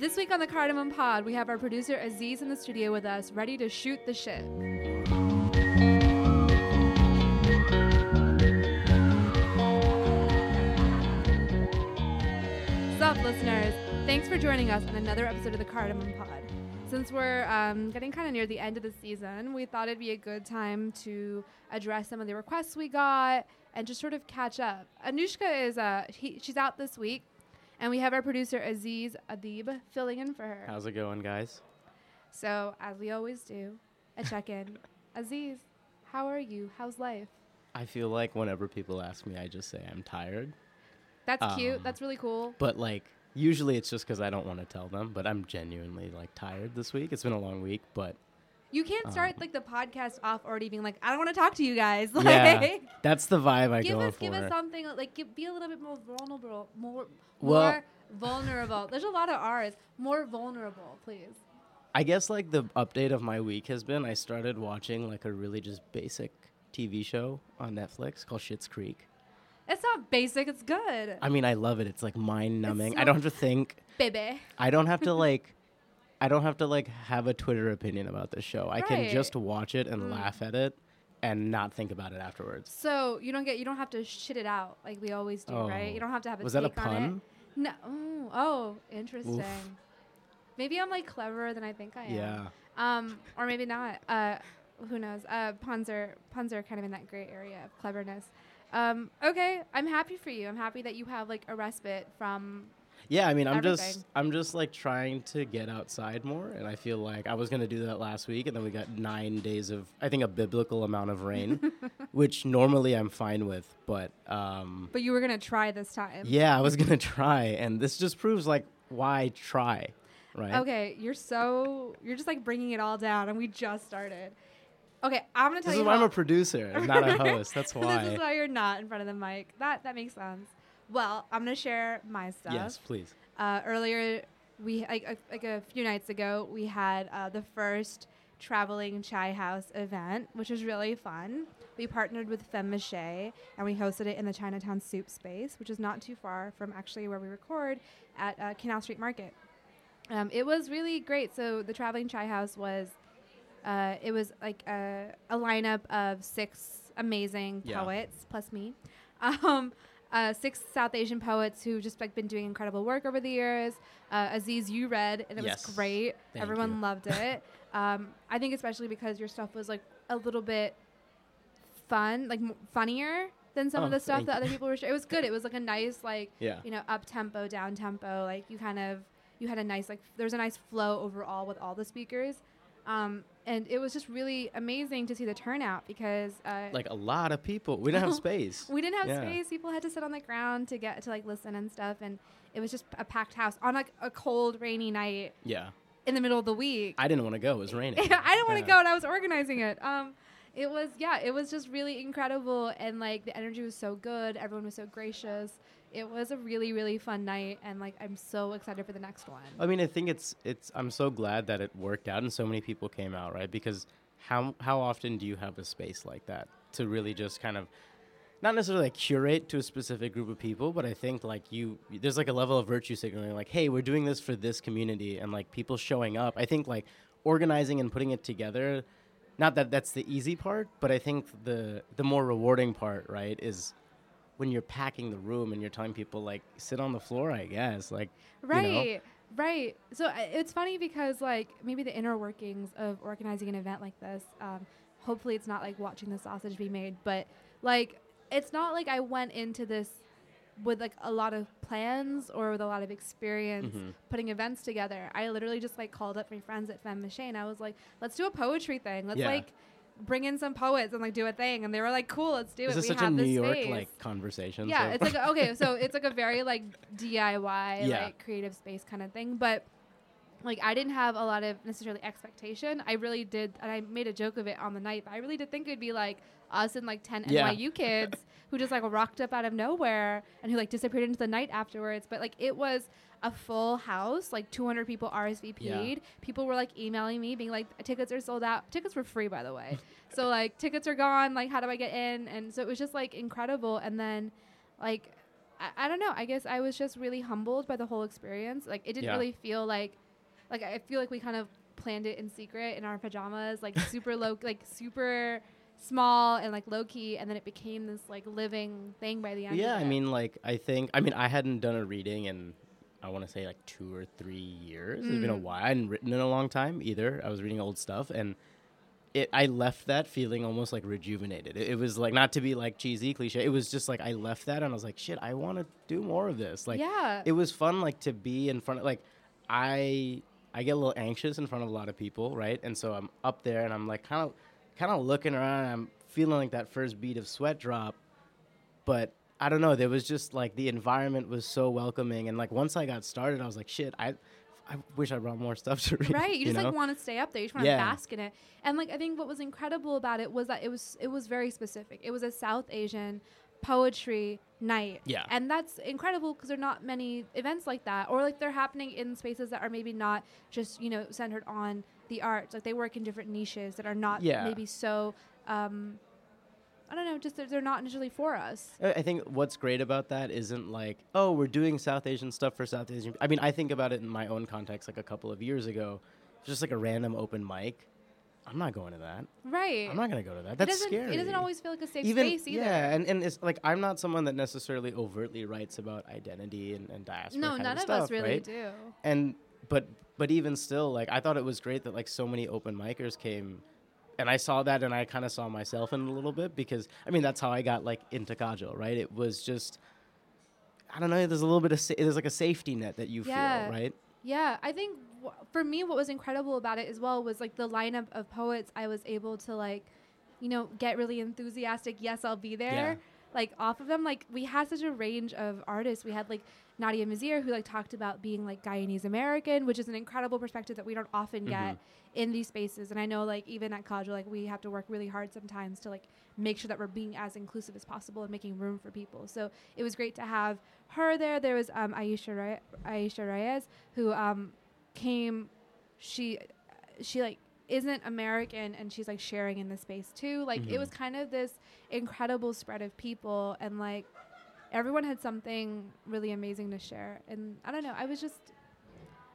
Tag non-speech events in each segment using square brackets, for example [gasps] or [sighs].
This week on the Cardamom Pod, we have our producer Aziz in the studio with us, ready to shoot the shit. Sup, listeners? Thanks for joining us on another episode of the Cardamom Pod. Since we're um, getting kind of near the end of the season, we thought it'd be a good time to address some of the requests we got and just sort of catch up. Anushka is uh, he, she's out this week, and we have our producer Aziz Adib filling in for her. How's it going, guys? So, as we always do, a check in. [laughs] Aziz, how are you? How's life? I feel like whenever people ask me, I just say I'm tired. That's cute. Um, That's really cool. But like, usually it's just because I don't want to tell them. But I'm genuinely like tired this week. It's been a long week, but You can't start um, like the podcast off already being like, I don't want to talk to you guys. [laughs] Like, yeah, that's the vibe I give go us for. give us something like give, be a little bit more vulnerable, more Well- more vulnerable. There's a lot of R's. More vulnerable, please. I guess like the update of my week has been I started watching like a really just basic TV show on Netflix called Schitt's Creek. It's not basic. It's good, I mean, I love it. It's like mind numbing. I don't have to think. baby. I don't have to like I don't have to like have a Twitter opinion about this show. I can Right. just watch it and Mm. laugh at it and not think about it afterwards. So you don't get you don't have to shit it out like we always do, right? Oh. You don't have to have a Was that a take on it. pun? No. Ooh, oh, interesting. Maybe I'm like cleverer than I think I am. Yeah. Um, or maybe not. Uh, who knows? Uh, puns are puns are kind of in that gray area of cleverness. Um, okay, I'm happy for you. I'm happy that you have like a respite from. Yeah, I mean, I'm just I'm just like trying to get outside more and I feel like I was going to do that last week and then we got 9 days of I think a biblical amount of rain, [laughs] which normally I'm fine with, but um But you were gonna try this time. yeah, I was going to try and this just proves like why try, right? Okay, you're so you're just like bringing it all down, and we just started. Okay, I'm gonna tell This you. is why I'm a producer, not a host. That's why. [laughs] this is why you're not in front of the mic. That that makes sense. Well, I'm gonna share my stuff. Yes, please. Uh, earlier, we like a, like a few nights ago, we had uh, the first traveling chai house event, which was really fun. We partnered with Femme Mache, and we hosted it in the Chinatown Soup Space, which is not too far from actually where we record at uh, Canal Street Market. Um, it was really great. So the traveling chai house was, uh, it was like a, a lineup of six amazing Yeah. poets plus me. [laughs] Um, uh, six South Asian poets who've just like been doing incredible work over the years. Uh, Aziz, you read, and it Yes. was great. Thank Everyone you. [laughs] loved it. um, I think especially because your stuff was like a little bit fun, like m- funnier than some of Oh, the stuff that other people were. Sh- it was good. It was like a nice like Yeah. you know up tempo, down tempo. Like you kind of you had a nice like f- there's a nice flow overall with all the speakers. Um, and it was just really amazing to see the turnout because uh, Like a lot of people. We didn't have [laughs] space. we didn't have Yeah. space. People had to sit on the ground to get to like listen and stuff, and it was just a packed house on like a cold, rainy night Yeah. in the middle of the week. I didn't want to go. It was raining. [laughs] I didn't want to go, and I was organizing it. Um, it was yeah, it was just really incredible, and like the energy was so good. Everyone was so gracious. It was a really really fun night, and like I'm so excited for the next one. I mean, I think it's it's. I'm so glad that it worked out and so many people came out, right? Because how how often do you have a space like that to really just kind of not necessarily like curate to a specific group of people, but I think like you there's like a level of virtue signaling, like, hey, we're doing this for this community, and like people showing up. I think like organizing and putting it together. Not that that's the easy part, but I think the the more rewarding part, right, is when you're packing the room and you're telling people like sit on the floor. I guess like you know? Right. Right. So uh, it's funny because like maybe the inner workings of organizing an event like this. Um, hopefully, it's not like watching the sausage be made, but like it's not like I went into this with like a lot of plans or with a lot of experience Mhm. putting events together. I literally just like called up my friends at Femme Mache and I was like, let's do a poetry thing. Let's Yeah. like bring in some poets and like do a thing. And they were like, cool, let's do it. This it. is we such a New York space. like conversation. Yeah, so- it's like okay, so [laughs] it's like a very like DIY Yeah. like creative space kind of thing, but like I didn't have a lot of necessarily expectation. I really did, and I made a joke of it on the night. But I really did think it'd be like us and like ten Yeah. NYU kids [laughs] who just like rocked up out of nowhere and who like disappeared into the night afterwards. But like it was a full house, like 200 people RSVP'd. Yeah. People were like emailing me, being like, tickets are sold out. Tickets were free, by the way. [laughs] so like tickets are gone. Like how do I get in? And so it was just like incredible. And then like I, I don't know. I guess I was just really humbled by the whole experience. Like it didn't Yeah. really feel like, like I feel like we kind of planned it in secret in our pajamas, like [laughs] super low, like super small and like low key, and then it became this like living thing by the end. yeah, I mean, like I think I mean I hadn't done a reading in I want to say like two or three years. It's been a Mm. while. I hadn't written in a long time either. I was reading old stuff and. It, I left that feeling almost like rejuvenated. It, it was like not to be like cheesy cliche. It was just like I left that and I was like, shit, I want to do more of this. Like, yeah, it was fun like to be in front of like i i get a little anxious in front of a lot of people right and so i'm up there and i'm like kind of kind of looking around and i'm feeling like that first beat of sweat drop but i don't know there was just like the environment was so welcoming and like once i got started i was like shit i i wish i brought more stuff to read right. You, just know? like want to stay up there. You just want Yeah. to bask in it. And like I think what was incredible about it was that it was it was very specific. It was a South Asian poetry night. Yeah. And that's incredible because there are not many events like that, or like they're happening in spaces that are maybe not just you know centered on the arts. Like they work in different niches that are not Yeah. maybe so. Um, I don't know, just they're, they're not initially for us. I think what's great about that isn't like, oh, we're doing South Asian stuff for South Asian. I mean, I think about it in my own context, like a couple of years ago, just like a random open mic. I'm not going to that. Right. I'm not gonna go to that. it That's doesn't, scary. It doesn't always feel like a safe Even space either. yeah, and, and it's like I'm not someone that necessarily overtly writes about identity and, and diaspora. no, none of, of stuff, us really right? do. And but but even still, like I thought it was great that like so many open micers came, and I saw that, and I kind of saw myself in a little bit because I mean that's how I got like into Kajal, right? It was just. I don't know. There's a little bit of sa- there's like a safety net that you Yeah. feel, right? Yeah, I think w- for me, what was incredible about it as well was like the lineup of poets I was able to like, you know, get really enthusiastic. Yes, I'll be there. Yeah. Like off of them, like we had such a range of artists. We had like Nadia Mazir, who like talked about being like Guyanese American, which is an incredible perspective that we don't often get in these spaces. And I know like even at Kajal, like we have to work really hard sometimes to like make sure that we're being as inclusive as possible and making room for people. So it was great to have her there. There was um, Aisha Reyes, Aisha Reyes, who um, came. She she like isn't American and she's like sharing in the space too. Like it Mhm. was kind of this incredible spread of people and like everyone had something really amazing to share. And I don't know, I was just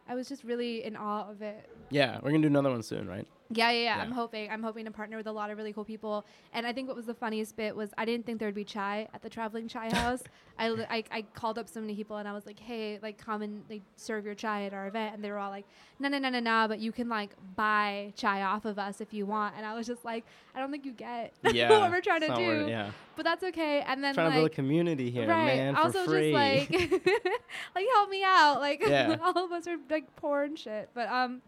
I was just really in awe of it. Yeah, we're gonna do another one soon, right? Yeah, yeah, yeah. Yeah. I'm hoping. I'm hoping to partner with a lot of really cool people. And I think what was the funniest bit was I didn't think there'd be chai at the traveling chai [laughs] house. I, li- I, I called up so many people and I was like, hey, like come and like serve your chai at our event. And they were all like, no, no, no, no, no. But you can like buy chai off of us if you want. And I was just like, I don't think you get [laughs] Yeah, what we're trying to do. yeah, But that's okay. And then trying like to build a community here, right. man, also for free. just like [laughs] like help me out. Like all of us are like poor and shit. But um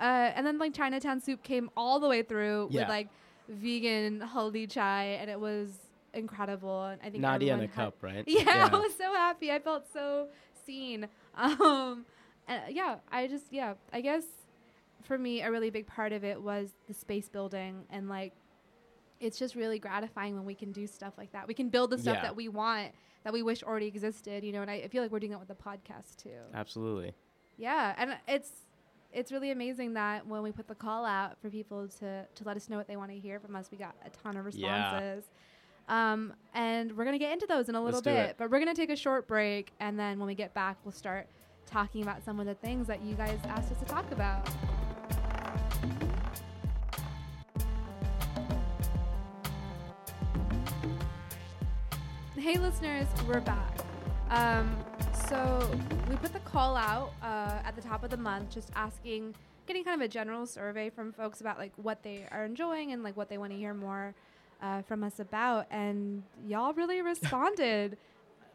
uh and then like Chinatown soup came all the way through Yeah. with like vegan haldi chai and it was incredible and I think Nadia in a cup, right? [laughs] Yeah, I was so happy. I felt so seen. [laughs] Um and uh, yeah, I just yeah, I guess for me a really big part of it was the space building and like it's just really gratifying when we can do stuff like that. We can build the stuff Yeah. that we want that we wish already existed, you know, and I, I feel like we're doing that with the podcast too. Absolutely. Yeah, and it's it's really amazing that when we put the call out for people to to let us know what they want to hear from us, we got a ton of Yeah. responses. Um, and we're gonna get into those in a little Let's bit, it. but we're gonna take a short break, and then when we get back, we'll start talking about some of the things that you guys asked us to talk about. Hey, listeners, we're back. Um, so we put the call out uh, at the top of the month, just asking, getting kind of a general survey from folks about like what they are enjoying and like what they want to hear more uh, from us about, and y'all really [laughs] responded.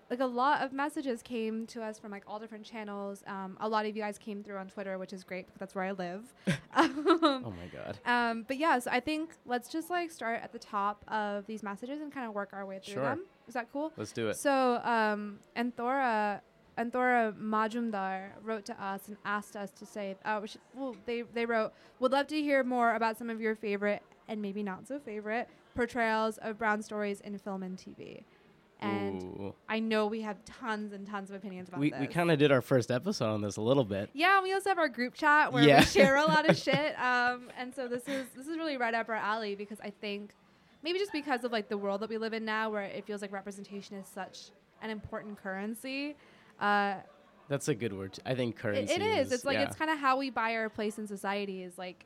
like a lot of messages came to us from like all different channels. Um, a lot of you guys came through on Twitter, which is great because that's where I live. [laughs] um, Oh my god. um, but yeah, so I think let's just like start at the top of these messages and kind of work our way through Sure. them. Is that cool? Let's do it. So, um, Anthora, Anthora Majumdar wrote to us and asked us to say, uh, we should, well, they, they wrote, would love to hear more about some of your favorite and maybe not so favorite portrayals of brown stories in film and TV. And Ooh. I know we have tons and tons of opinions about we this. we kind of did our first episode on this a little bit. Yeah, we also have our group chat where Yeah. we share a lot of [laughs] shit. Um, and so this is this is really right up our alley because I think maybe just because of like the world that we live in now, where it feels like representation is such an important currency. Uh, That's a good word. I think it, currency. it is. It's like yeah. it's kind of how we buy our place in society. Is like,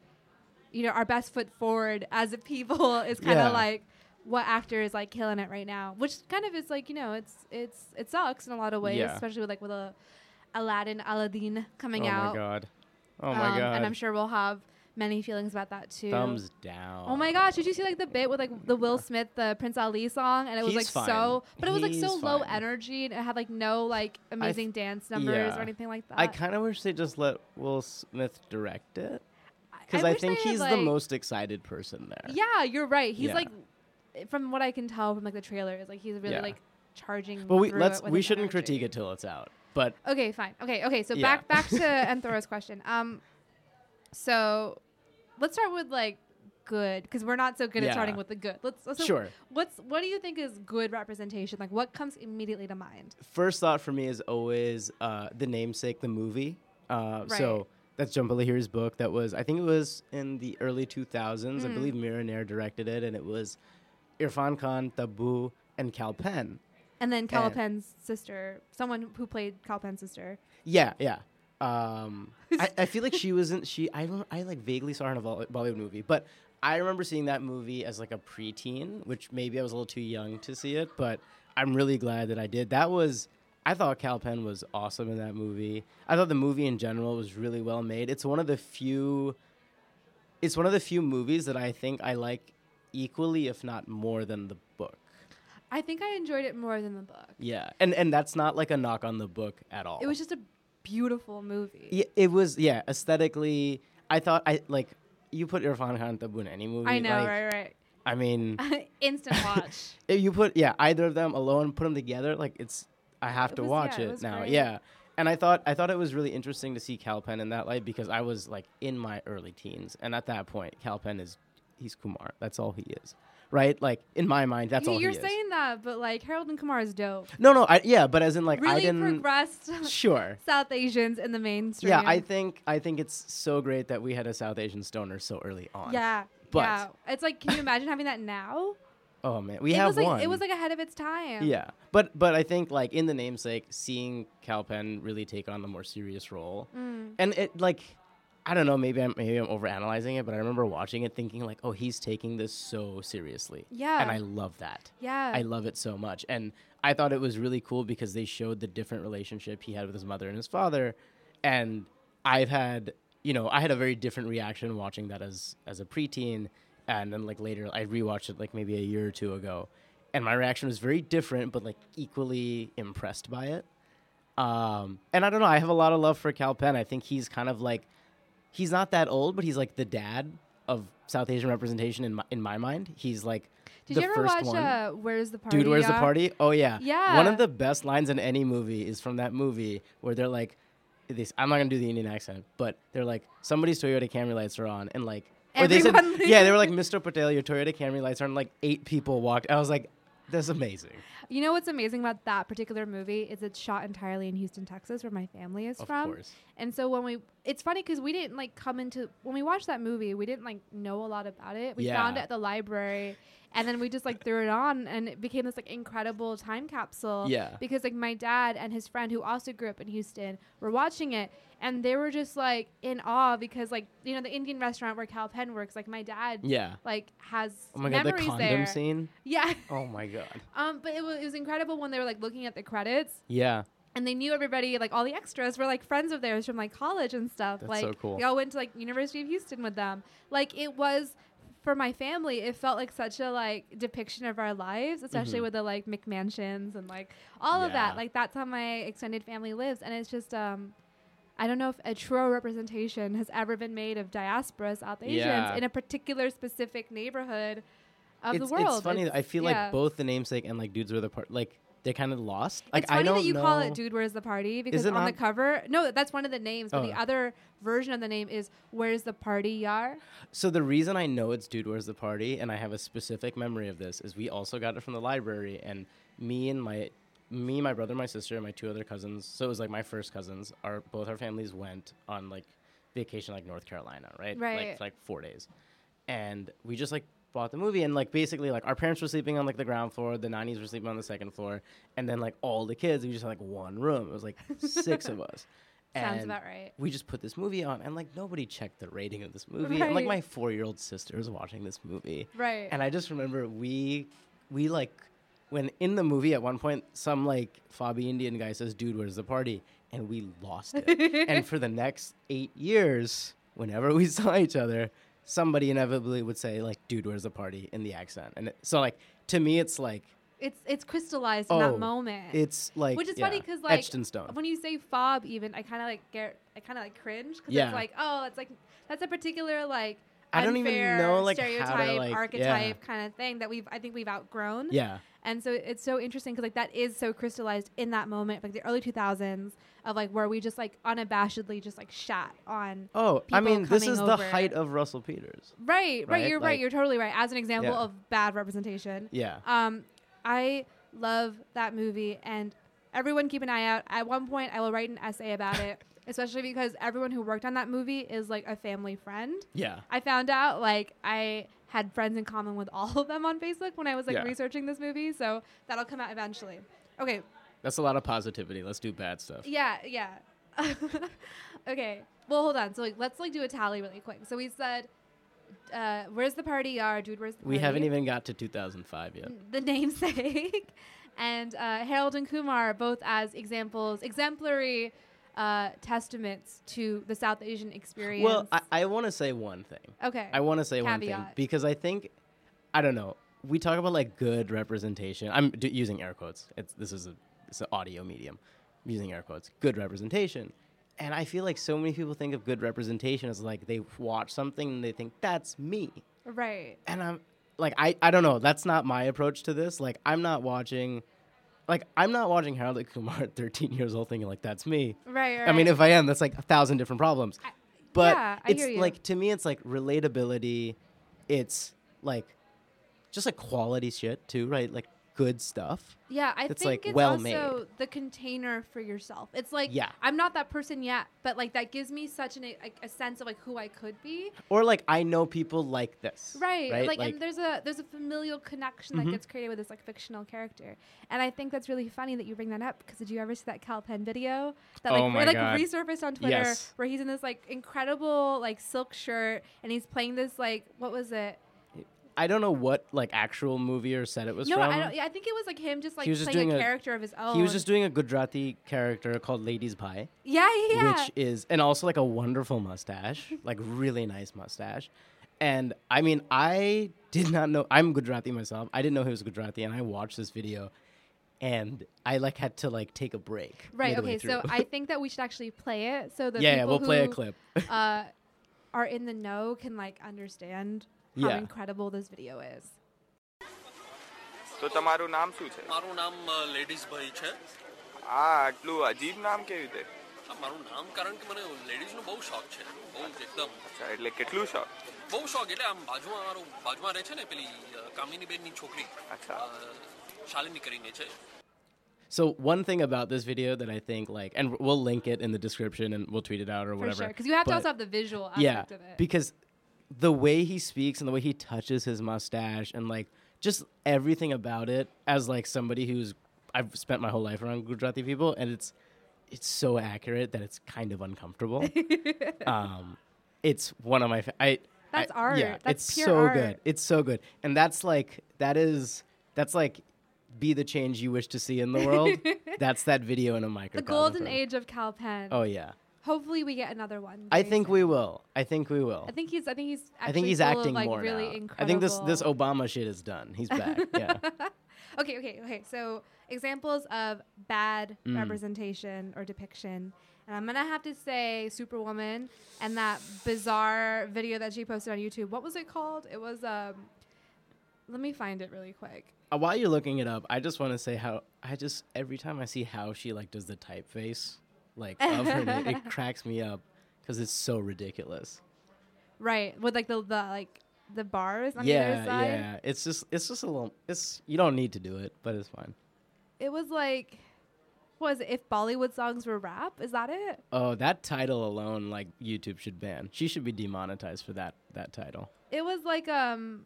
you know, our best foot forward as a people [laughs] is kind of Yeah. like what actor is like killing it right now, which kind of is like you know it's it's it sucks in a lot of ways, Yeah. especially with like with a Aladdin Aladdin coming oh out. my god. Oh my Um, god. And I'm sure we'll have many feelings about that too. Thumbs down. Oh my gosh! Did you see like the bit with like the Will Smith, the Prince Ali song, and it was He's like so, but it was like so He's low energy, and it had like no like amazing dance numbers yeah. or anything like that. I kind of wish they just let Will Smith direct it because I, they think he's the most excited person there. Yeah, you're right. He's Yeah. like, from what I can tell from like the trailer, is like he's really Yeah. like charging. But we let's we shouldn't energy. critique it till it's out. But Okay, fine. Okay, okay. So Yeah. back back to [laughs] Anthoro's question. Um, so let's start with like good because we're not so good at starting with the good. Let's so sure. What's what do you think is good representation? Like what comes immediately to mind? First thought for me is always uh, the namesake, the movie. Uh, So that's Jhumpa Lahiri's book. That was I think it was in the early 2000s. I Mm. believe Mira Nair directed it, and it was Irfan Khan, Tabu, and Kal Penn. And then Cal And- Penn's sister, someone who played Kal Penn's sister. Yeah, yeah. Um, [laughs] I, I feel like she wasn't. She I don't. I like vaguely saw her in a Bollywood movie, but I remember seeing that movie as like a preteen, which maybe I was a little too young to see it. But I'm really glad that I did. That was. I thought Kal Penn was awesome in that movie. I thought the movie in general was really well made. It's one of the few. It's one of the few movies that I think I like equally, if not more, than the book. I think I enjoyed it more than the book. Yeah, and and that's not like a knock on the book at all. It was just a beautiful movie. Yeah, it was. Yeah, aesthetically, I thought I like you put Irfan Khan Tabu in any movie. I know, like, right, I mean. [laughs] Instant [laughs] watch. if you put yeah either of them alone, put them together, like it's I have It to was- watch yeah, it it, now. great. Yeah, and I thought I thought it was really interesting to see Kal Penn in that light because I was like in my early teens, and at that point, Kal Penn is he's Kumar. That's all he is, right? Like in my mind, that's all You're saying that, but like Harold and Kumar is dope. No, no, I, yeah, but as in like I didn't. progressed [laughs] Sure. [laughs] South Asians in the mainstream. Yeah, I think I think it's so great that we had a South Asian stoner so early on. Yeah. But- yeah. It's like, can you imagine having that now? [laughs] Oh man, we it have was like one. it was like ahead of its time. yeah, but but I think like in the namesake, seeing Kal Penn really take on the more serious role, Mm. and it like, I don't know, maybe I'm maybe I'm overanalyzing it, but I remember watching it thinking like, oh, he's taking this so seriously, Yeah. and I love that. yeah. I love it so much, and I thought it was really cool because they showed the different relationship he had with his mother and his father, and I've had you know I had a very different reaction watching that as as a preteen, and then like later I rewatched it like maybe a year or two ago, and my reaction was very different, but like equally impressed by it. Um, and I don't know, I have a lot of love for Kal Penn. I think he's kind of like he's not that old, but he's like the dad of South Asian representation in my in my mind. He's like Did the you ever first watch one. uh, Where's the Party? Dude, where's the Yeah? party? Oh yeah. Yeah. One of the best lines in any movie is from that movie where they're like, this. I'm not gonna do the Indian accent, but they're like, somebody's Toyota Camry lights are on, and like, or they said, Everyone [laughs] yeah, they were like, Mr. Patel, your Toyota Camry lights are on. Like eight people walked. I was like, that's amazing. You know what's amazing about that particular movie is it's shot entirely in Houston, Texas, where my family is from. Of from. course. And so when we, it's funny because we didn't like come into when we watched that movie, we didn't like know a lot about it. We found it at the library, and then we just like threw it on, and it became this like incredible time capsule. Yeah. Because like my dad and his friend who also grew up in Houston were watching it, and they were just like in awe because like you know the Indian restaurant where Kal Penn works, like my dad Yeah. like has Oh my god, the condom there. scene. Yeah. [laughs] Oh my god. Um, but it was, it was incredible when they were like looking at the credits Yeah. and they knew everybody, like all the extras were like friends of theirs from like college and stuff. That's like so cool. they all went to like University of Houston with them. Like it was for my family, it felt like such a like depiction of our lives, especially Mhm. with the like McMansions and like all of that. Like that's how my extended family lives, and it's just um. I don't know if a true representation has ever been made of diaspora South Asians Yeah. in a particular specific neighborhood of it's, the world. it's funny. that I feel yeah. like both the namesake and like dudes were the part. Like they're kind of lost. Like it's I funny don't that you know. call it "Dude, Where's the Party" because on the cover, no, that's one of the names, but the Oh. other version of the name is "Where's the Party, Yaar." So the reason I know it's Dude Where's the Party and I have a specific memory of this is we also got it from the library and me and my me, my brother, my sister, and my two other cousins. So it was like my first cousins. Our both our families went on like vacation like North Carolina, right? Right. Like for like four days. And we just like bought the movie and like basically like our parents were sleeping on like the ground floor, the nannies were sleeping on the second floor, and then like all the kids we just had like one room. It was like six of us. [laughs] Sounds about right. We just put this movie on and like nobody checked the rating of this movie. And like my four year old sister is watching this movie. Right. And I just remember we we like when in the movie at one point some like fobby Indian guy says, "Dude, where's the party?" and we lost it. [laughs] and for the next eight years, whenever we [laughs] saw each other, somebody inevitably would say like, "Dude, where's the party?" in the accent. And it, so like to me, it's like it's it's crystallized in Oh, that moment. it's like Which is yeah, funny 'cause, like, etched in stone. when you say fob, even I kind of like get, I kind of like cringe because Yeah. it's like, oh, it's like that's a particular like I don't even know, like, how to, stereotype, like- yeah. archetype kind of thing that we've I think we've outgrown. yeah. And so it's so interesting because like that is so crystallized in that moment, like the early 2000s of like where we just like unabashedly just like shat on. Oh, I mean, this is the height of Russell Peters. Right, right, Right, you're right, you're totally right. As an example Yeah. of bad representation. Yeah. Um, I love that movie, and everyone keep an eye out. At one point, I will write an essay about it, [laughs] especially because everyone who worked on that movie is like a family friend. Yeah. I found out like I had friends in common with all of them on Facebook when I was like Yeah. researching this movie, so that'll come out eventually. Okay, That's a lot of positivity. Let's do bad stuff. yeah, yeah. [laughs] okay, well, hold on. So like, let's like do a tally really quick. So we said, uh, "Where's the party yard, dude? Where's the We haven't even got to 2005 yet. the namesake [laughs] and uh, Harold and Kumar both as examples, exemplary uh, testaments to the South Asian experience. Well, I, I want to say one thing. okay. I want to say one thing Caveat. because I think, I don't know. We talk about like good representation. I'm d- using air quotes. It's this is a it's an audio medium. I'm using air quotes. Good representation, and I feel like so many people think of good representation as like they watch something and they think that's me. right. and I'm like I I don't know. That's not my approach to this. Like I'm not watching, like I'm not watching Harold Kumar at 13 years old thinking like that's me. Right. Right. I mean, if I am, that's like a thousand different problems. I- But yeah, I it's hear you. like to me, it's like relatability. It's like just like quality shit too, right? Like good stuff. yeah, I think like, it's well also made. the container for yourself. It's like Yeah. I'm not that person yet, but like that gives me such an, a, a sense of like who I could be. Or like I know people like this. Right. Right. Like, and there's a there's a familial connection Mhm. that gets created with this like fictional character. And I think that's really funny that you bring that up because did you ever see that Kal Penn video that like, Oh my like God. resurfaced on Twitter Yes. where he's in this like incredible like silk shirt and he's playing this like what was it? I don't know what like actual movie or set it was no, from. I don't yeah, I think it was like him just like He was just playing a, doing a- character of his own. He was just doing a Gujarati character called Ladies Bhai. Yeah, yeah, yeah. which is and also like a wonderful mustache, like really nice mustache. And I mean, I did not know I'm Gujarati myself. I didn't know he was Gujarati, and I watched this video, and I like had to like take a break. right, okay, so. I think that we should actually play it so [laughs] the yeah, yeah, we'll play a clip. [laughs] uh, are in the know can like understand how Yeah. incredible this video is. તો તમારું નામ શું છે મારું નામ ladies ભાઈ છે આ આટલું અજીબ નામ કેવી રીતે આ મારું નામ કારણ કે મને લેડીઝનો બહુ શોખ છે બહુ જ એકદમ અચ્છા એટલે કેટલું શોખ બહુ શોખ એટલે આમ બાજુમાં મારું બાજુમાં રહે છે ને પેલી અ, કામિનીબેનની છોકરી અચ્છા અ, શાલિની કરીને છે So one thing about this video that I think like, and we'll link it in the description and we'll tweet it out or For whatever. sure. Because you have to but- also have the visual yeah, aspect of it. because the way he speaks and the way he touches his mustache and like just everything about it as like somebody who's I've spent my whole life around Gujarati people and it's it's so accurate that it's kind of uncomfortable. [laughs] um, it's one of my fa- I. That's I- art. Yeah, That's it's so art. good. It's so good, and that's like that is that's like be the change you wish to see in the world. [laughs] that's that video in a microphone. the golden age of Kal Penn. Oh yeah, Hopefully we get another one. I think soon. we will. I think we will. I think he's. I think he's. Actually I think he's acting of, like, more really now. Incredible. I think this this Obama shit is done. He's back. [laughs] yeah. okay, okay, okay. So examples of bad Mm. representation or depiction, and I'm gonna have to say Superwoman and that bizarre video that she posted on YouTube. What was it called? It was um. Let me find it really quick. Uh, while you're looking it up, I just want to say how I just every time I see how she like does the typeface, like of her name, it [laughs] cracks me up because it's so ridiculous. Right, with like the the like the bars on either yeah, side. yeah. It's just it's just a little. It's you don't need to do it, but it's fine. It was like, was it? If Bollywood songs were rap, is that it? Oh, that title alone, like YouTube should ban. She should be demonetized for that that title. It was like um,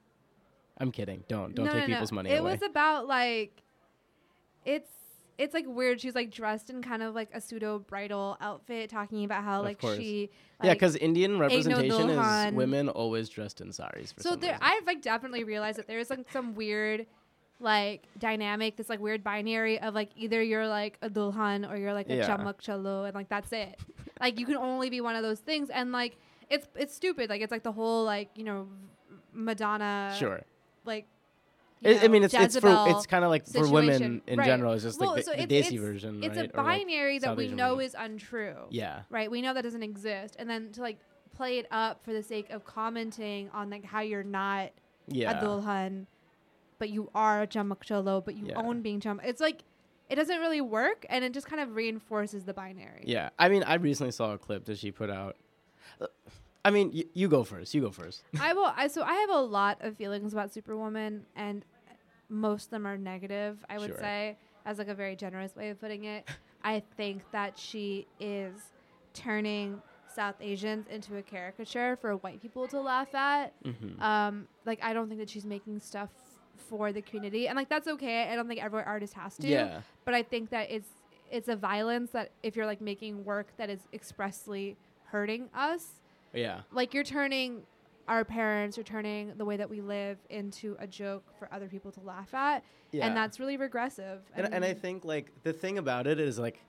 I'm kidding. Don't don't no, take no, no. people's money away. It away. was about like, it's it's like weird. She's like dressed in kind of like a pseudo bridal outfit, talking about how Of like course. she. yeah, because Indian representation is women always dressed in saris. For so there, reason. I've like definitely realized that there's like some weird. Like dynamic, this like weird binary of like either you're like a dulhan or you're like a Yeah. chamak chalo, and like that's it. like you can only be one of those things, and like it's it's stupid. Like it's like the whole like you know Madonna sure. like. I I mean, it's it's for it's kind of like for women in Right. general. It's just Well, like the, so the Desi version, It's right? a Or, like, binary that we know version. is untrue. Yeah. Right. We know that doesn't exist, and then to like play it up for the sake of commenting on like how you're not Yeah. a dulhan, but you are a jamak cholo, but you Yeah. own being jamak. It's like it doesn't really work, and it just kind of reinforces the binary. Yeah. I mean, I recently saw a clip that she put out. I mean, y- you go first. You go first. I will. I so I have a lot of feelings about Superwoman, and most of them are negative. I would Sure. say, as like a very generous way of putting it. I think that she is turning South Asians into a caricature for white people to laugh at. hmm Um, like I don't think that she's making stuff for the community, and like that's okay. I don't think every artist has to. Yeah. But I think that it's it's a violence that if you're like making work that is expressly hurting us, Yeah. like you're turning our parents you're turning the way that we live into a joke for other people to laugh at Yeah. and that's really regressive And, and I think like the thing about it is like,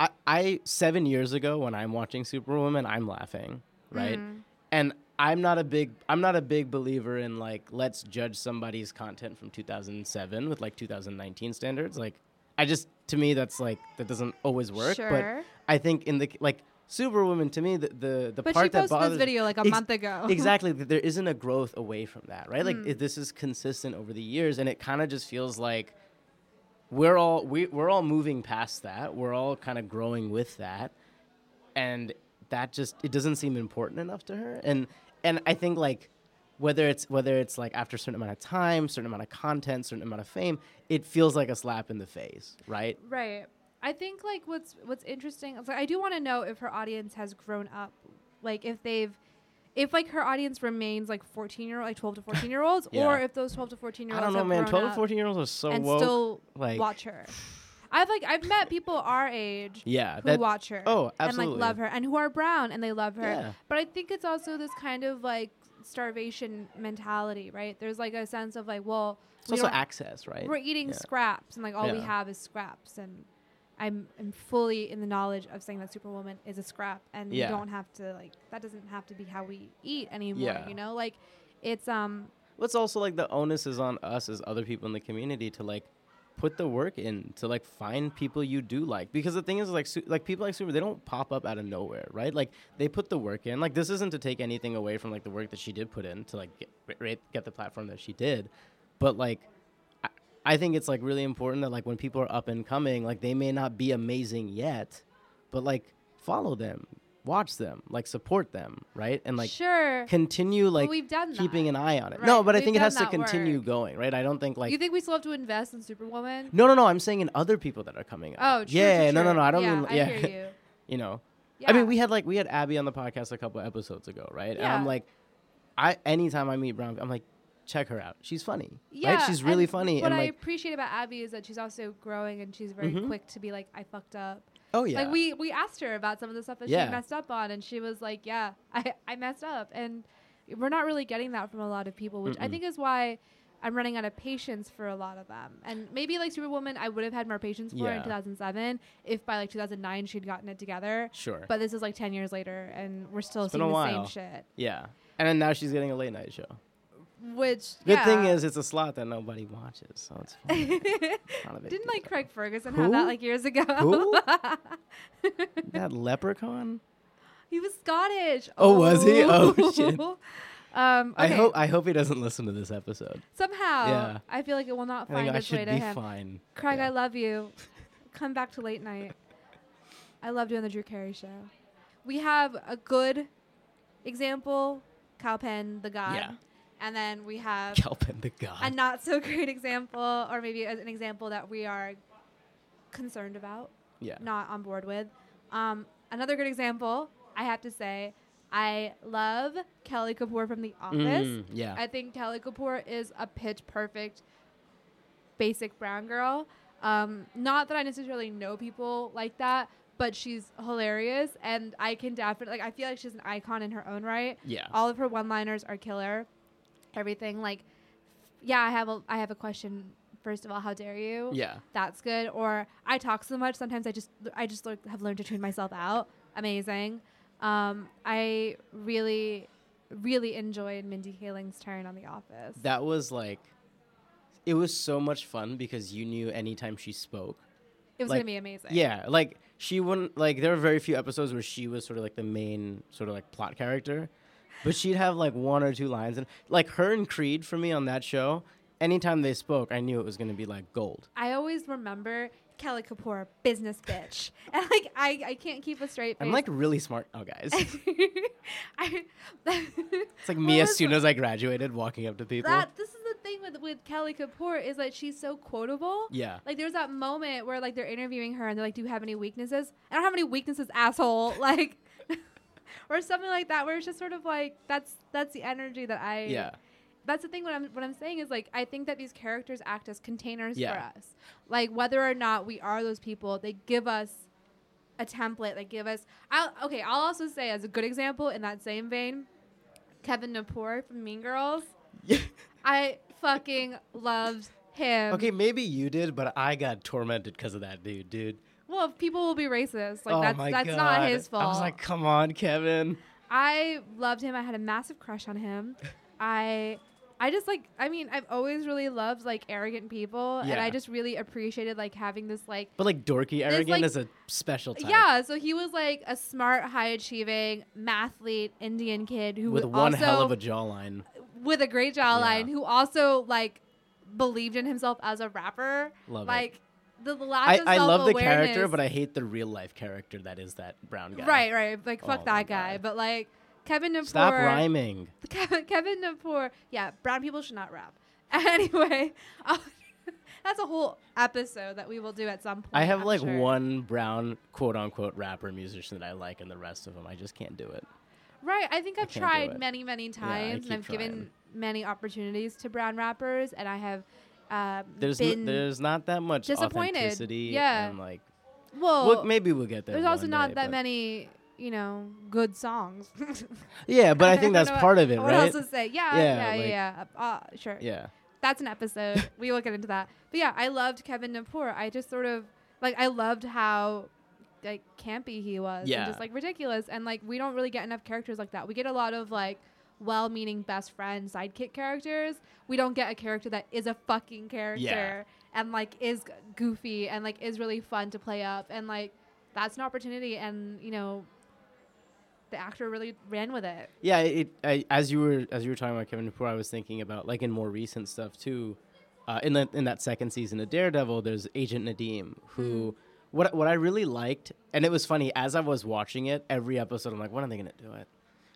I, I seven years ago when I'm watching Superwoman, I'm laughing, right? Mhm. And I'm not a big I'm not a big believer in like let's judge somebody's content from 2007 with like 2019 standards. Like, I just to me that's like that doesn't always work. Sure. But I think in the like Superwoman to me the the, the but part she that bothers this video like a Ex- month ago. [laughs] Exactly there isn't a growth away from that right? Like Mm. it, this is consistent over the years and it kind of just feels like we're all we, we're all moving past that. We're all kind of growing with that. And that just it doesn't seem important enough to her. And and i think like whether it's whether it's like after a certain amount of time certain amount of content certain amount of fame it feels like a slap in the face right? Right i think like what's what's interesting is, like, i do want to know if her audience has grown up like if they've if like her audience remains like 14 year old like 12 to 14 year olds [laughs] Yeah. or if those 12 to 14 year olds i don't know man 12 up 14 year olds are so and woke still like watch her [sighs] i've like i've met people our age yeah who watch her oh, absolutely. and like love her and who are brown and they love her Yeah. but i think it's also this kind of like starvation mentality right there's like a sense of like well it's we also access right we're eating Yeah. scraps and like all we have is scraps and I'm, I'm fully in the knowledge of saying that superwoman is a scrap and Yeah. we don't have to like that doesn't have to be how we eat anymore Yeah. you know? Like it's um Well, it's also like the onus is on us as other people in the community to like put the work in to like find people you do like. Because the thing is like su- like people like super they don't pop up out of nowhere right? Like they put the work in. Like this isn't to take anything away from like the work that she did put in to like get get the platform that she did. But like I, I think it's like really important that like when people are up and coming like they may not be amazing yet but like follow them watch them like support them right and like sure continue like we've done keeping that. an eye on it. No, but I we've think it has to continue work. going, right? I don't think like you think we still have to invest in superwoman no, no, no. I'm saying in other people that are coming up. oh true, yeah, true, no, no, no. I don't yeah, mean I yeah. hear you [laughs] you know, yeah. I mean, we had like we had Abby on the podcast a couple episodes ago, right? And I'm like, I anytime I meet Brown, I'm like, check her out. She's funny, yeah right? She's really and funny, what and I like, appreciate about Abby is that she's also growing and she's very Mhm. quick to be like I fucked up oh yeah, Like we we asked her about some of the stuff that Yeah. she messed up on, and she was like, "Yeah, I I messed up," and we're not really getting that from a lot of people, which I Mm-mm. think is why I'm running out of patience for a lot of them. And maybe like Superwoman, I would have had more patience for in 2007 if by like 2009 she'd gotten it together. sure, But this is like 10 years later, and we're still It's seeing the while. same shit. yeah. And then now she's getting a late night show. Which Good thing is it's a slot that nobody watches, so it's fine. [laughs] Not a big Didn't like Craig Ferguson Who? have that like years ago? Who? [laughs] that leprechaun. he was Scottish. Oh, was he? Oh, shit. [laughs] Um, I hope I hope he doesn't listen to this episode. Somehow, Yeah. I feel like it will not find its way to be him. fine. Craig, Yeah. I love you. Come back to late night. I love doing the Drew Carey show. We have a good example, Kal Penn, the god. Yeah. And then we have Kal Penn the god. a not so great example, or maybe an example that we are concerned about, yeah. not on board with. Um, another good example, I have to say, I love Kelly Kapoor from The Office. Mm, yeah. I think Kelly Kapoor is a pitch perfect basic brown girl. Um, not that I necessarily know people like that, but she's hilarious and I can definitely like I feel like she's an icon in her own right. yeah. All of her one-liners are killer. Everything like yeah, I have a I have a question first of all, how dare you? yeah. That's good. Or I talk so much sometimes I just I just like, have learned to tune myself out. Amazing. Um, I really really enjoyed Mindy Kaling's turn on The Office. That was like, it was so much fun because you knew anytime she spoke. it was like, gonna be amazing. Yeah, like she wouldn't like there were very few episodes where she was sort of like the main sort of like plot character, but she'd have like one or two lines and like her and Creed for me on that show. Anytime they spoke, I knew it was gonna be like gold. I always remember Kelly Kapoor, business bitch, [laughs] and like I, I can't keep a straight face. I'm like really smart. Oh, guys, [laughs] I, [laughs] it's like me as soon as I graduated, walking up to people. that this is the thing with with Kelly Kapoor is that she's so quotable. yeah, Like there's that moment where like they're interviewing her and they're like, "Do you have any weaknesses?" I don't have any weaknesses, asshole. Like, [laughs] or something like that, where it's just sort of like that's that's the energy that I. yeah, That's the thing. What I'm what I'm saying is like I think that these characters act as containers Yeah. for us. Like whether or not we are those people, they give us a template. They give us. I'll, okay, I'll also say as a good example in that same vein, Kevin Gnapoor from Mean Girls. [laughs] I fucking loved him. okay, maybe you did, but I got tormented because of that dude, dude. Well, if people will be racist. Like oh that's that's God. not his fault. I was like, come on, Kevin. I loved him. I had a massive crush on him. [laughs] I I just like I mean, I've always really loved like arrogant people and I just really appreciated like having this like But like dorky arrogant like- is a special type. yeah, so he was like a smart, high achieving, mathlete Indian kid who with one hell of a jawline. with a great jawline Yeah. who also like believed in himself as a rapper. Love it. like the, the lack I, of I love the character, but I hate the real life character that is that brown guy. Right, right. Like fuck Oh that guy. God. But like Kevin Gnapoor. Stop rhyming. [laughs] Kevin, Kevin Gnapoor. Yeah, brown people should not rap. [laughs] Anyway, uh, [laughs] that's a whole episode that we will do at some point. I have I'm like sure. one brown quote unquote rapper musician that I like, and the rest of them I just can't do it. Right. I think I've can't tried many, many I times, and I've given many opportunities to brown rappers, and I have um, There's n- there's not that much disappointed. authenticity. Yeah. and like well. well, maybe we'll get there. there's also not day, that many, you know, good songs. [laughs] Yeah, but I think that's what- part of it, what right? else to say? Yeah, Yeah, yeah, yeah, like- yeah. Uh, sure. Yeah, that's an episode. [laughs] we will get into that. But yeah, I loved Kevin Gnapoor. I just sort of like I loved how like campy he was Yeah. and just like ridiculous. And like we don't really get enough characters like that. We get a lot of like well-meaning best friend sidekick characters. We don't get a character that is a fucking character and like is goofy and like is really fun to play up and like that's an opportunity and you know the actor really ran with it. yeah. It, I, as you were as you were talking about Kevin Kapoor, I was thinking about like in more recent stuff too. Uh, in that in that second season of Daredevil, there's Agent Nadeem, who what what I really liked, and it was funny as I was watching it. Every episode, I'm like, when are they gonna do it?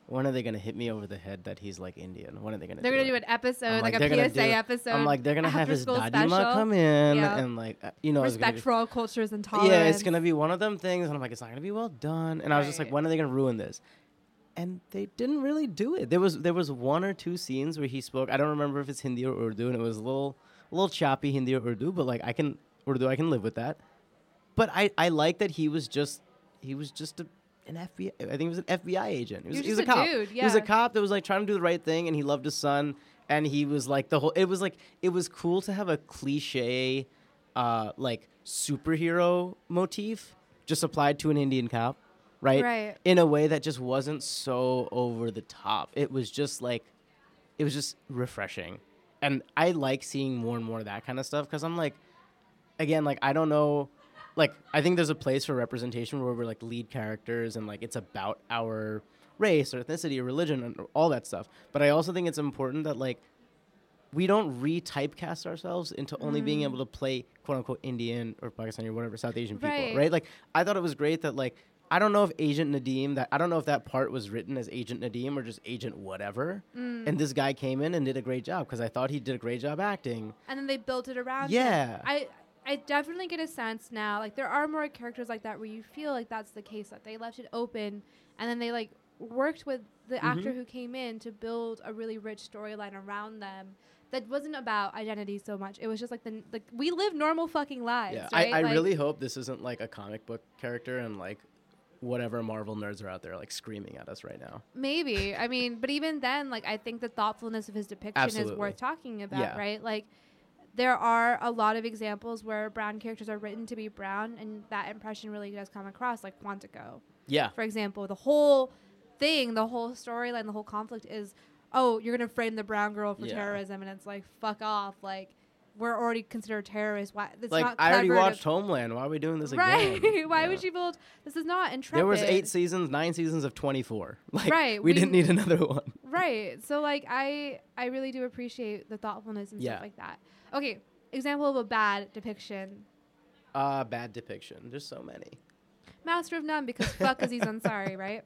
When are they gonna hit me over the head that he's like Indian? When are they gonna? They're do gonna it? do an episode, I'm like, a PSA episode. I'm like, they're gonna have his Dadima special. come in, Yeah. and like, uh, you know, respect for all cultures and tolerance. yeah, it's gonna be one of them things, and I'm like, it's not gonna be well done. And I was just like, when are they gonna ruin this? And they didn't really do it. There was there was one or two scenes where he spoke. I don't remember if it's Hindi or Urdu, and it was a little a little choppy Hindi or Urdu, but like I can Urdu, I can live with that. But I I like that he was just he was just a, an FBI. I think he was an FBI agent. He was, He was a a cop. dude, He was a cop that was like trying to do the right thing, and he loved his son. And he was like the whole. It was like it was cool to have a cliche, uh, like superhero motif just applied to an Indian cop, right? Right. In a way that just wasn't so over the top. It was just like, it was just refreshing, and I like seeing more and more of that kind of stuff because I'm like, again, like I don't know, like I think there's a place for representation where we're like lead characters and like it's about our race or ethnicity or religion and all that stuff. But I also think it's important that like we don't re-typecast ourselves into only being Mm. able to play quote unquote Indian or Pakistani or whatever South Asian people, Right. right? Like I thought it was great that like I don't know if Agent Nadeem that I don't know if that part was written as Agent Nadeem or just Agent whatever. Mm. And this guy came in and did a great job because I thought he did a great job acting. and then they built it around. him. Yeah. I I definitely get a sense now. Like there are more characters like that where you feel like that's the case that they left it open and then they like worked with the Mm-hmm. actor who came in to build a really rich storyline around them. That wasn't about identity so much. It was just like the like we live normal fucking lives. Yeah, right? I, I Like, really hope this isn't like a comic book character and like whatever Marvel nerds are out there like screaming at us right now. Maybe. I mean, but even then, like I think the thoughtfulness of his depiction is worth talking about, Yeah. right? Like there are a lot of examples where brown characters are written to be brown and that impression really does come across, like Quantico. Yeah, For example, the whole thing, the whole storyline, the whole conflict is, oh, you're gonna frame the brown girl for Yeah. terrorism and it's like, fuck off. Like we're already considered terrorists. Why it's like I already watched Homeland. Why are we doing this Right. again? [laughs] Why Yeah. would you build this is not intrepid. There was eight seasons, nine seasons of twenty four. [laughs] Like Right, we, we- didn't need another [laughs] one. Right. So like I I really do appreciate the thoughtfulness and Yeah. stuff like that. Okay, example of a bad depiction. Uh bad depiction. There's so many. Master of None because fuck Aziz Ansari, right?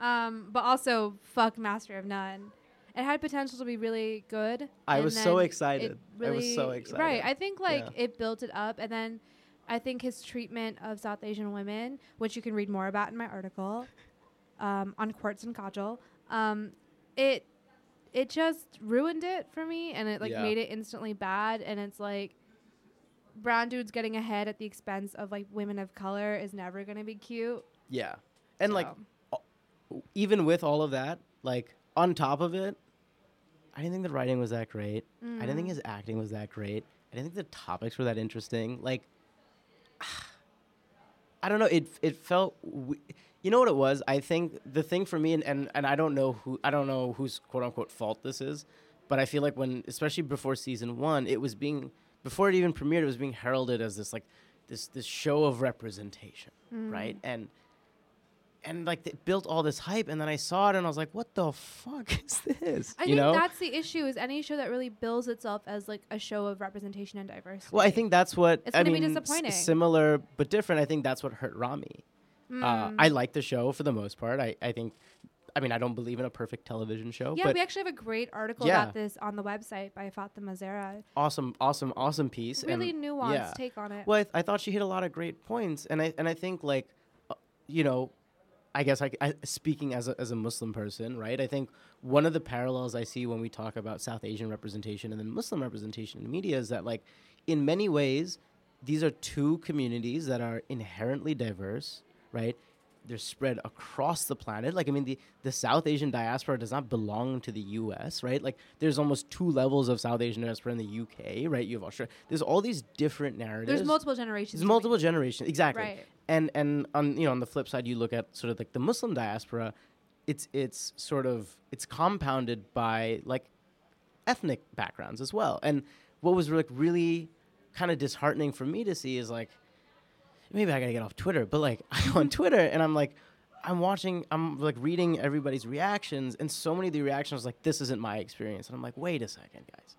Um, but also fuck Master of None. It had potential to be really good. I was so excited. it I was so excited. Right. I think like Yeah. it built it up and then I think his treatment of South Asian women, which you can read more about in my article um, on Quartz and Kajal, um, it it just ruined it for me and it like Yeah. made it instantly bad and it's like brown dudes getting ahead at the expense of like women of color is never gonna be cute. Yeah. And like So, even with all of that, like on top of it, I didn't think the writing was that great. I didn't think Mm. his acting was that great. I didn't think the topics were that interesting. Like, [sighs] I don't know. It it felt. W- you know what it was? I think the thing for me, and, and and I don't know who I don't know whose quote unquote fault this is, but I feel like when, especially before season one, it was being before it even premiered, it was being heralded as this like this this show of representation, mm. right? And and like it built all this hype, and then I saw it, and I was like, "What the fuck [laughs] is this?" I you think know? that's the issue is any show that really bills itself as like a show of representation and diversity. Well, I think that's what It's I gonna be mean. s- disappointing. similar but different. I think that's what hurt Ramy. Uh, Mm. I like the show for the most part. I, I think, I mean, I don't believe in a perfect television show, yeah, we actually have a great article Yeah. about this on the website by Fatima Zara. awesome, awesome, awesome piece. Really and, nuanced yeah. take on it. Well, I, th- I thought she hit a lot of great points, and I and I think like, uh, you know, I guess I, I speaking as a, as a Muslim person, right? I think one of the parallels I see when we talk about South Asian representation and then Muslim representation in media is that like, in many ways, these are two communities that are inherently diverse, right? They're spread across the planet. Like, I mean, the, the South Asian diaspora does not belong to the U.S., right? Like, there's almost two levels of South Asian diaspora in the U.K., right? You have Australia. There's all these different narratives. There's multiple generations. There's multiple generations, exactly. Right. And and on you know on the flip side, you look at sort of like the Muslim diaspora. It's it's sort of it's compounded by like ethnic backgrounds as well. And what was like really kind of disheartening for me to see is like maybe I gotta get off Twitter, but like [laughs] I'm on [laughs] Twitter and I'm like I'm watching I'm like reading everybody's reactions and so many of the reactions like this isn't my experience. And I'm like wait a second guys.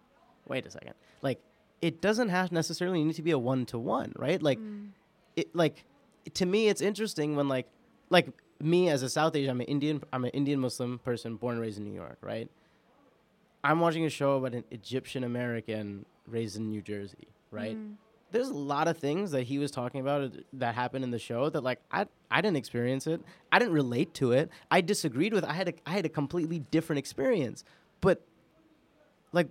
Wait a second. Like it doesn't have necessarily need to be a one to one right? Like mm. it like to me it's interesting when like like me as a South Asian I'm an Indian I'm an Indian Muslim person born and raised in New York right? I'm watching a show about an Egyptian American raised in New Jersey right mm. There's a lot of things that he was talking about uh, that happened in the show that like I I didn't experience it. I didn't relate to it. I disagreed with. I had a I had a completely different experience. But like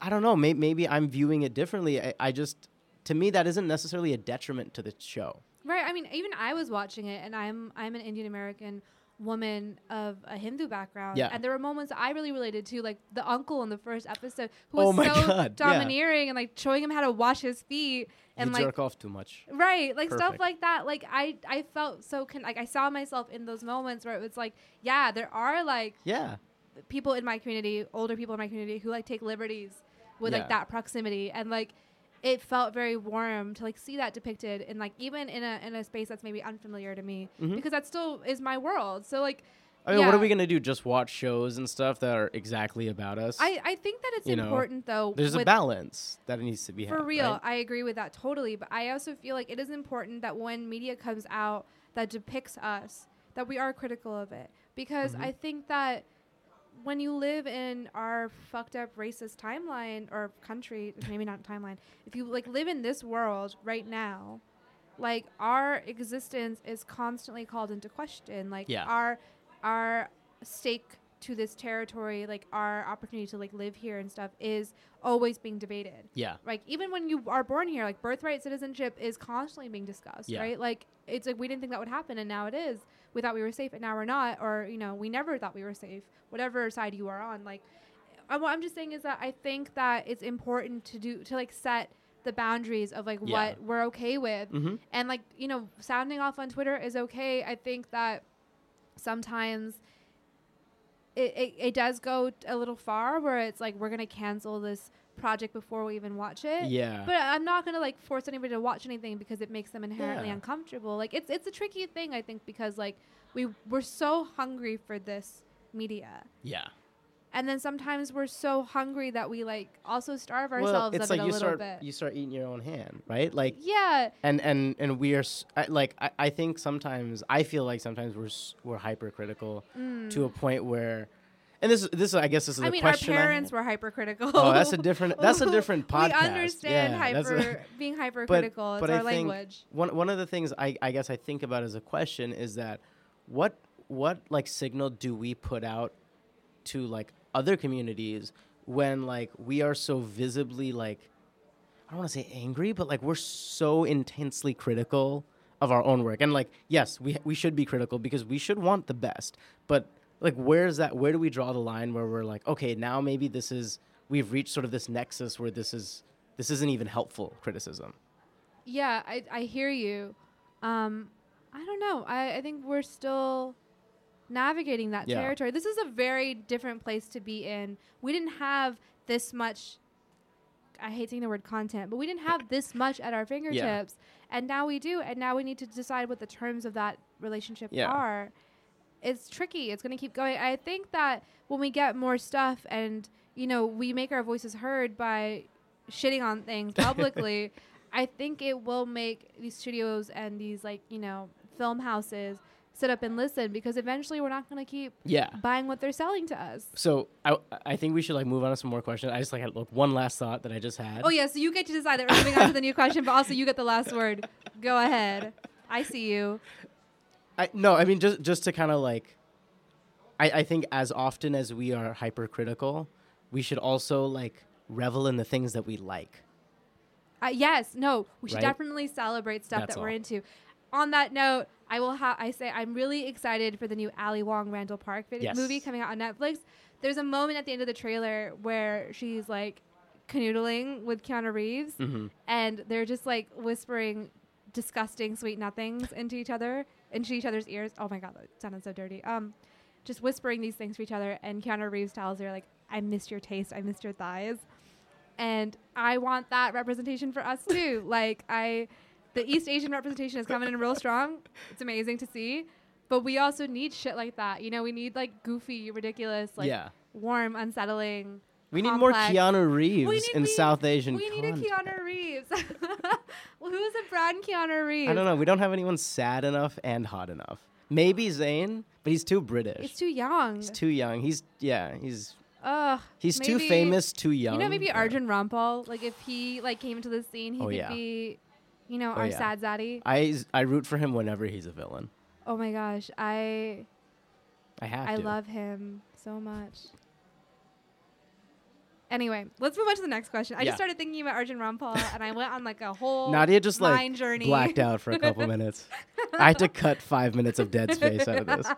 I don't know, may, maybe I'm viewing it differently. I, I just to me that isn't necessarily a detriment to the show. Right. I mean, even I was watching it, and I'm I'm an Indian American woman of a Hindu background. Yeah. And there were moments I really related to, like the uncle in the first episode who Oh was my so [laughs] God, yeah. domineering and like showing him how to wash his feet and you like jerk off too much. right like stuff like that like i i felt so con- like i saw myself in those moments where it was like yeah there are like Yeah. people in my community older people in my community who like take liberties with Yeah. like that proximity and like it felt very warm to like see that depicted in like even in a in a space that's maybe unfamiliar to me Mhm. because that still is my world so like I mean, what are we gonna do? Just watch shows and stuff that are exactly about us? I, I think that it's You know, important though There's a balance that needs to be For had, real, right? I agree with that totally. But I also feel like it is important that when media comes out that depicts us, that we are critical of it. Because Mm-hmm. I think that when you live in our fucked up racist timeline or country, maybe not timeline, if you like live in this world right now, like our existence is constantly called into question. Like Yeah. our our stake to this territory, like our opportunity to like live here and stuff is always being debated. Yeah. Like even when you are born here, like birthright citizenship is constantly being discussed, Yeah. right? Like it's like we didn't think that would happen and now it is. We thought we were safe and now we're not or you know, we never thought we were safe. Whatever side you are on, like uh, what I'm just saying is that I think that it's important to do to like set the boundaries of like Yeah. what we're okay with Mm-hmm. and like you know sounding off on twitter is okay i think that sometimes it, it, it does go a little far where it's like we're gonna cancel this project before we even watch it Yeah. but i'm not gonna like force anybody to watch anything because it makes them inherently Yeah. uncomfortable like it's it's a tricky thing i think because like we we're so hungry for this media yeah. and then sometimes we're so hungry that we like also starve Well, ourselves it's of like it a you little start bit you start eating your own hand, right? Like yeah and and and we are s- I, like I, I think sometimes I feel like sometimes we're s- we're hypercritical mm. to a point where and this this I guess this is. I a mean, our question I parents had. were hypercritical. Oh, that's a different- that's a [laughs] different podcast. We understand Yeah, that's a- hyper [laughs] being hypercritical. it's but our I think language. One one of the things I, I guess I think about as a question is that what what like signal do we put out to like other communities when like we are so visibly like I don't want to say angry, but like we're so intensely critical of our own work. And like yes, we we should be critical because we should want the best. But like where's that where do we draw the line where we're like okay, now maybe this is we've reached sort of this nexus where this is this isn't even helpful criticism. Yeah, I, I hear you. Um, I don't know. I, I think we're still navigating that Yeah. territory. This is a very different place to be in. We didn't have this much. I hate saying the word content, but we didn't have this much at our fingertips, and now we do. And now we need to decide what the terms of that relationship Yeah. are. It's tricky. It's going to keep going. I think that when we get more stuff, and you know, we make our voices heard by shitting on things [laughs] publicly. I think it will make these studios and these like you know film houses sit up and listen because eventually we're not going to keep Yeah. buying what they're selling to us. So I, I think we should like move on to some more questions. I just like had like one last thought that I just had. Oh yeah, so you get to decide that we're moving on to the new question, but also you get the last word. Go ahead. I see you. I no, I mean just just to kind of like, I I think as often as we are hypercritical, we should also like revel in the things that we like. Uh, yes, no, we should Right? definitely celebrate stuff That's that we're all. into. On that note, I will have I say I'm really excited for the new Ali Wong Randall Park vid- Yes. movie coming out on Netflix. There's a moment at the end of the trailer where she's like canoodling with Keanu Reeves, hmm and they're just like whispering disgusting sweet nothings into each other, into each other's ears. Oh my god, that sounded so dirty. Um, just whispering these things to each other, and Keanu Reeves tells her like, "I missed your taste. I missed your thighs." and I want that representation for us too. [laughs] like I, the East Asian representation is coming in real strong. It's amazing to see, but we also need shit like that. You know, we need like goofy, ridiculous, like yeah, warm, unsettling. We need more complex- Keanu Reeves in we- South Asian. We need a. Keanu Reeves. [laughs] well, who's a brand Keanu Reeves? I don't know. We don't have anyone sad enough and hot enough. Maybe Zayn, but he's too British. It's too young. he's too young. He's yeah. He's Ugh. he's too famous, too young. You know, maybe Yeah. Arjun Rampal. Like if he like came into the scene, he Oh, could yeah. be, you know, Oh, our yeah. sad zaddy. I I root for him whenever he's a villain. Oh my gosh, I I have I to. love him so much. Anyway, let's move on to the next question. I Yeah. just started thinking about Arjun Rampal, and I went on like a whole Nadya just like journey. blacked out for a couple [laughs] minutes. I had to cut five minutes of dead space out of this.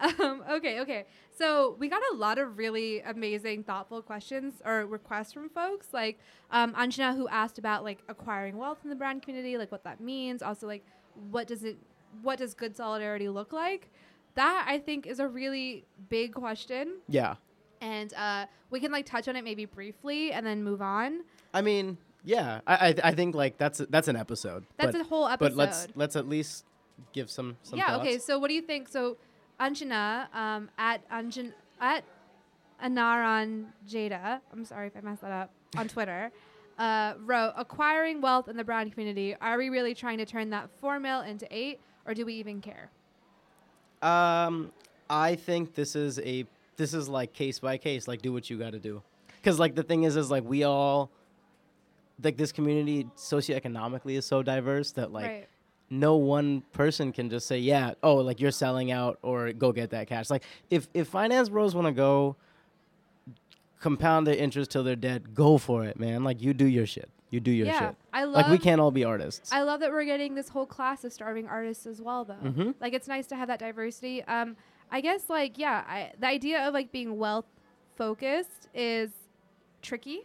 [laughs] um, okay, okay. So we got a lot of really amazing, thoughtful questions or requests from folks, like um, Anjana, who asked about like acquiring wealth in the brand community, like what that means. Also, like what does it, what does good solidarity look like? That I think is a really big question, Yeah. And uh, we can like touch on it maybe briefly and then move on. I mean, yeah. I I, I think like that's that's an episode. That's but, a whole episode. But let's let's at least give some some yeah. thoughts. Okay. So what do you think? So Anjana um, at Anjan at Anaran Jada. I'm sorry if I messed that up on Twitter. [laughs] Uh, wrote acquiring wealth in the brown community. Are we really trying to turn that four mil into eight, or do we even care? Um, I think this is a this is like case by case. Like, do what you got to do. Because like the thing is, is like we all, like this community socioeconomically is so diverse that like right. no one person can just say, yeah, oh, like you're selling out or go get that cash. Like if if finance bros want to go compound their interest till they're dead, go for it, man. Like you do your shit. You do your yeah, shit. I love. Like we can't all be artists. I love that we're getting this whole class of starving artists as well, though. Mhm. Like it's nice to have that diversity. Um, I guess like yeah, I, the idea of like being wealth focused is tricky,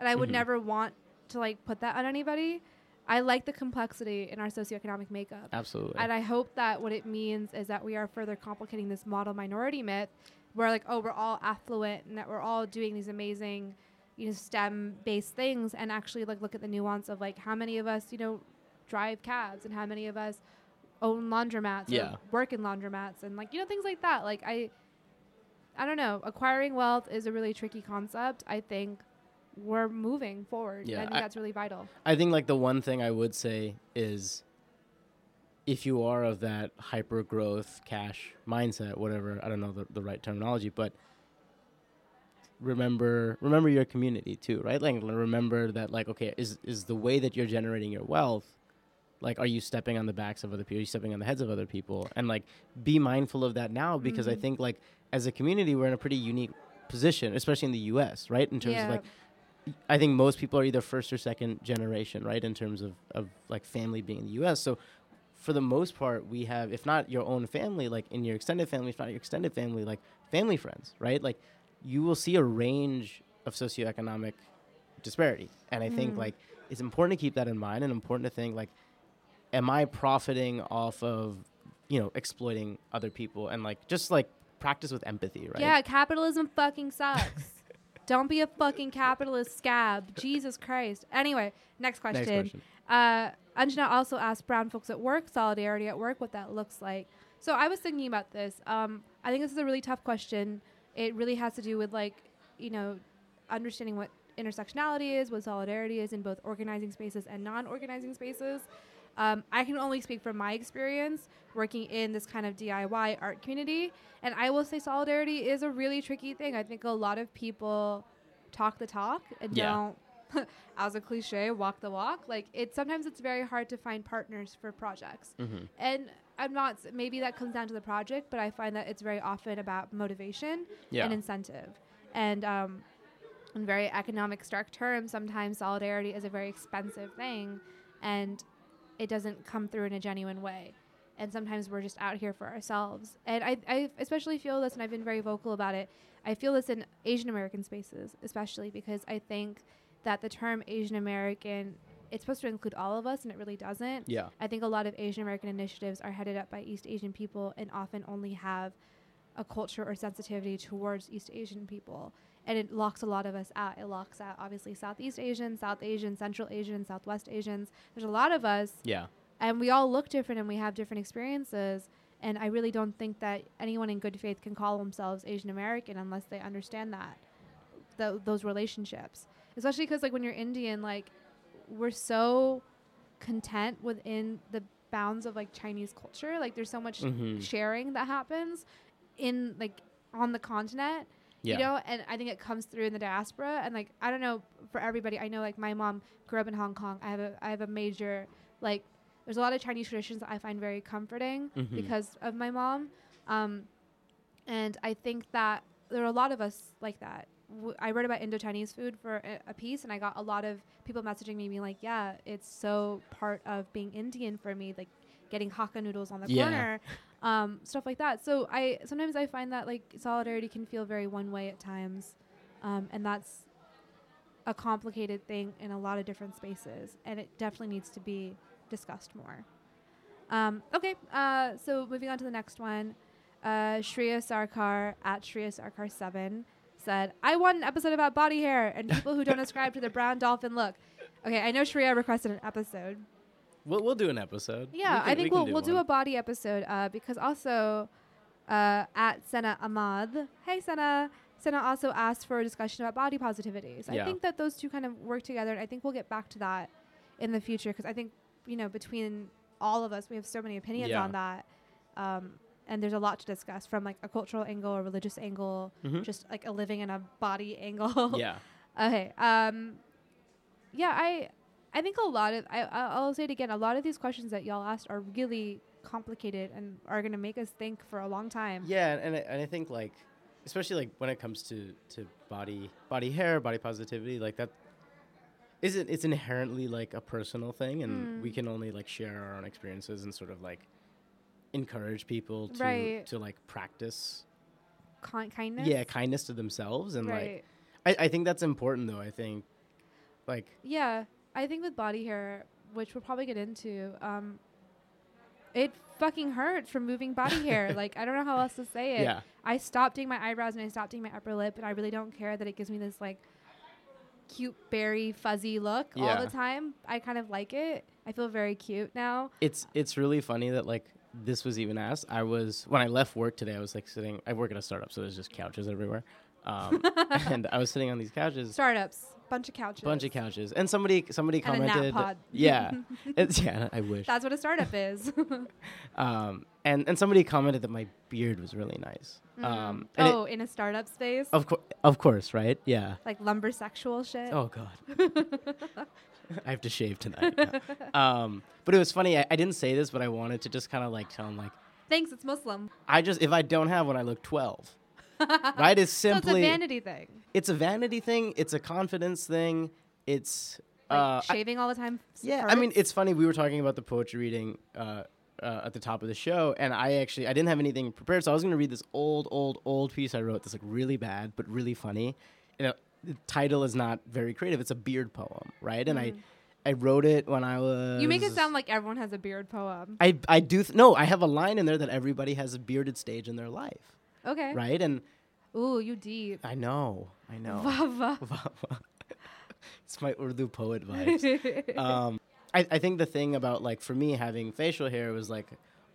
and I would Mhm. never want to like put that on anybody. I like the complexity in our socioeconomic makeup. Absolutely. And I hope that what it means is that we are further complicating this model minority myth where like, oh, we're all affluent and that we're all doing these amazing, you know, STEM based things and actually like look at the nuance of like how many of us, you know, drive cabs and how many of us own laundromats Yeah. or work in laundromats and like, you know, things like that. Like I I don't know, acquiring wealth is a really tricky concept. I think we're moving forward. Yeah, I think I- that's really vital. I think like the one thing I would say is if you are of that hyper growth cash mindset, whatever, I don't know the, the right terminology, but remember remember your community too, right? Like remember that like okay, is is the way that you're generating your wealth like are you stepping on the backs of other people? Are you stepping on the heads of other people? And like be mindful of that now because I Mhm. think like as a community we're in a pretty unique position, especially in the US, right? In terms yeah. of like I think most people are either first or second generation, right? In terms of, of like family being in the US. So for the most part, we have, if not your own family, like in your extended family, if not your extended family, like family friends, right? Like you will see a range of socioeconomic disparity. And I think Mm. like it's important to keep that in mind and important to think like, am I profiting off of, you know, exploiting other people and like just like practice with empathy, right? Yeah, capitalism fucking sucks. [laughs] Don't be a fucking capitalist scab. Jesus Christ. Anyway, next question. Next question. Uh, Anjana also asked brown folks at work, solidarity at work, what that looks like. So I was thinking about this. Um, I think this is a really tough question. It really has to do with like, you know, understanding what intersectionality is, what solidarity is in both organizing spaces and non-organizing spaces. Um, I can only speak from my experience working in this kind of DIY art community, and I will say solidarity is a really tricky thing. I think a lot of people talk the talk and Yeah. don't, [laughs] as a cliche, walk the walk. Like it sometimes it's very hard to find partners for projects, Mm-hmm. and I'm not. Maybe that comes down to the project, but I find that it's very often about motivation Yeah. and incentive, and um, in very economic stark terms, sometimes solidarity is a very expensive thing, and it doesn't come through in a genuine way. And sometimes we're just out here for ourselves. And I, I especially feel this, and I've been very vocal about it. I feel this in Asian American spaces, especially because I think that the term Asian American, it's supposed to include all of us, and it really doesn't. Yeah. I think a lot of Asian American initiatives are headed up by East Asian people and often only have a culture or sensitivity towards East Asian people. And it locks a lot of us out. It locks out, obviously, Southeast Asians, South Asians, Central Asians, Southwest Asians. There's a lot of us, Yeah. and we all look different and we have different experiences. And I really don't think that anyone in good faith can call themselves Asian American unless they understand that, tho- those relationships. Especially because, like, when you're Indian, like, we're so content within the bounds of like Chinese culture. Like there's so much Mhm. sharing that happens in like on the continent. Yeah. You know, and I think it comes through in the diaspora and like I don't know for everybody. I know like my mom grew up in Hong Kong. I have a I have a major like there's a lot of Chinese traditions that I find very comforting Mhm. because of my mom. Um, and I think that there are a lot of us like that. W- I read about Indo-Chinese food for a, a piece, and I got a lot of people messaging me, being like, "Yeah, it's so part of being Indian for me, like getting Hakka noodles on the Yeah. corner, um, stuff like that." So I sometimes I find that like solidarity can feel very one way at times, um, and that's a complicated thing in a lot of different spaces, and it definitely needs to be discussed more. Um, okay, uh, so moving on to the next one. Uh, Shreya Sarkar at Shreya Sarkar seven said, "I want an episode about body hair and people who don't [laughs] ascribe to the brown dolphin look." Okay, I know Shreya requested an episode. We'll, we'll do an episode. Yeah, We can- I think we we'll can we'll do a body episode uh, because also uh, at Senna Ahmad. Hey Senna. Senna also asked for a discussion about body positivity. So I think that those two kind of work together, and I think we'll get back to that in the future because I think you know between all of us we have so many opinions Yeah. on that. Um, and there's a lot to discuss from like a cultural angle, a religious angle, Mhm. just like a living in a body angle. yeah. [laughs] Okay. Um, yeah, I I think a lot of I I'll say it again. A lot of these questions that y'all asked are really complicated and are gonna make us think for a long time. Yeah, and, and, I, and I think like, especially like when it comes to to body body hair, body positivity, like that isn't it's inherently like a personal thing, and we Mm. can only like share our own experiences and sort of like encourage people to Right. to like practice Ki- kindness. yeah kindness to themselves and right. like I, I think that's important though. I think like Yeah, I think with body hair, which we'll probably get into, um, it fucking hurts from moving body hair. [laughs] like I don't know how else to say it. yeah I stopped doing my eyebrows and I stopped doing my upper lip, and I really don't care that it gives me this like cute berry fuzzy look all the time. I kind of like it. I feel very cute now. it's it's really funny that like this was even asked. I was when I left work today. I was like sitting. I work at a startup, so there's just couches everywhere. Um, [laughs] [laughs] and I was sitting on these couches, Startups, bunch of couches, bunch of couches, and somebody somebody and commented, [laughs] yeah, [laughs] yeah, I wish. That's what a startup is. [laughs] Um, and and somebody commented that my beard was really nice. Um, and it- oh, in a startup space, of course, of course, right? Yeah. like lumber sexual shit. Oh God. I have to shave tonight. um, but it was funny. I, I didn't say this, but I wanted to just kind of like tell him like Thanks, it's Muslim. I just if I don't have one, I look twelve. [laughs] right? It's so simply it's a vanity thing. it's a vanity thing. It's a confidence thing. It's Like uh, I- shaving all the time. yeah. I mean, it's funny. We were talking about the poetry reading uh, uh, at the top of the show, and I actually I didn't have anything prepared, so I was going to read this old, old, old piece I wrote. That's like really bad but really funny. You know, the title is not very creative. It's a beard poem, right? And I I wrote it when I was. Mm. You make it sound like everyone has a beard poem. I I do th- no. I have a line in there that everybody has a bearded stage in their life, Okay. right? And Ooh, you deep. I know, I know. Vava. Vava. [laughs] [laughs] it's my Urdu poet vibes. [laughs] um, I, I think the thing about like for me having facial hair was like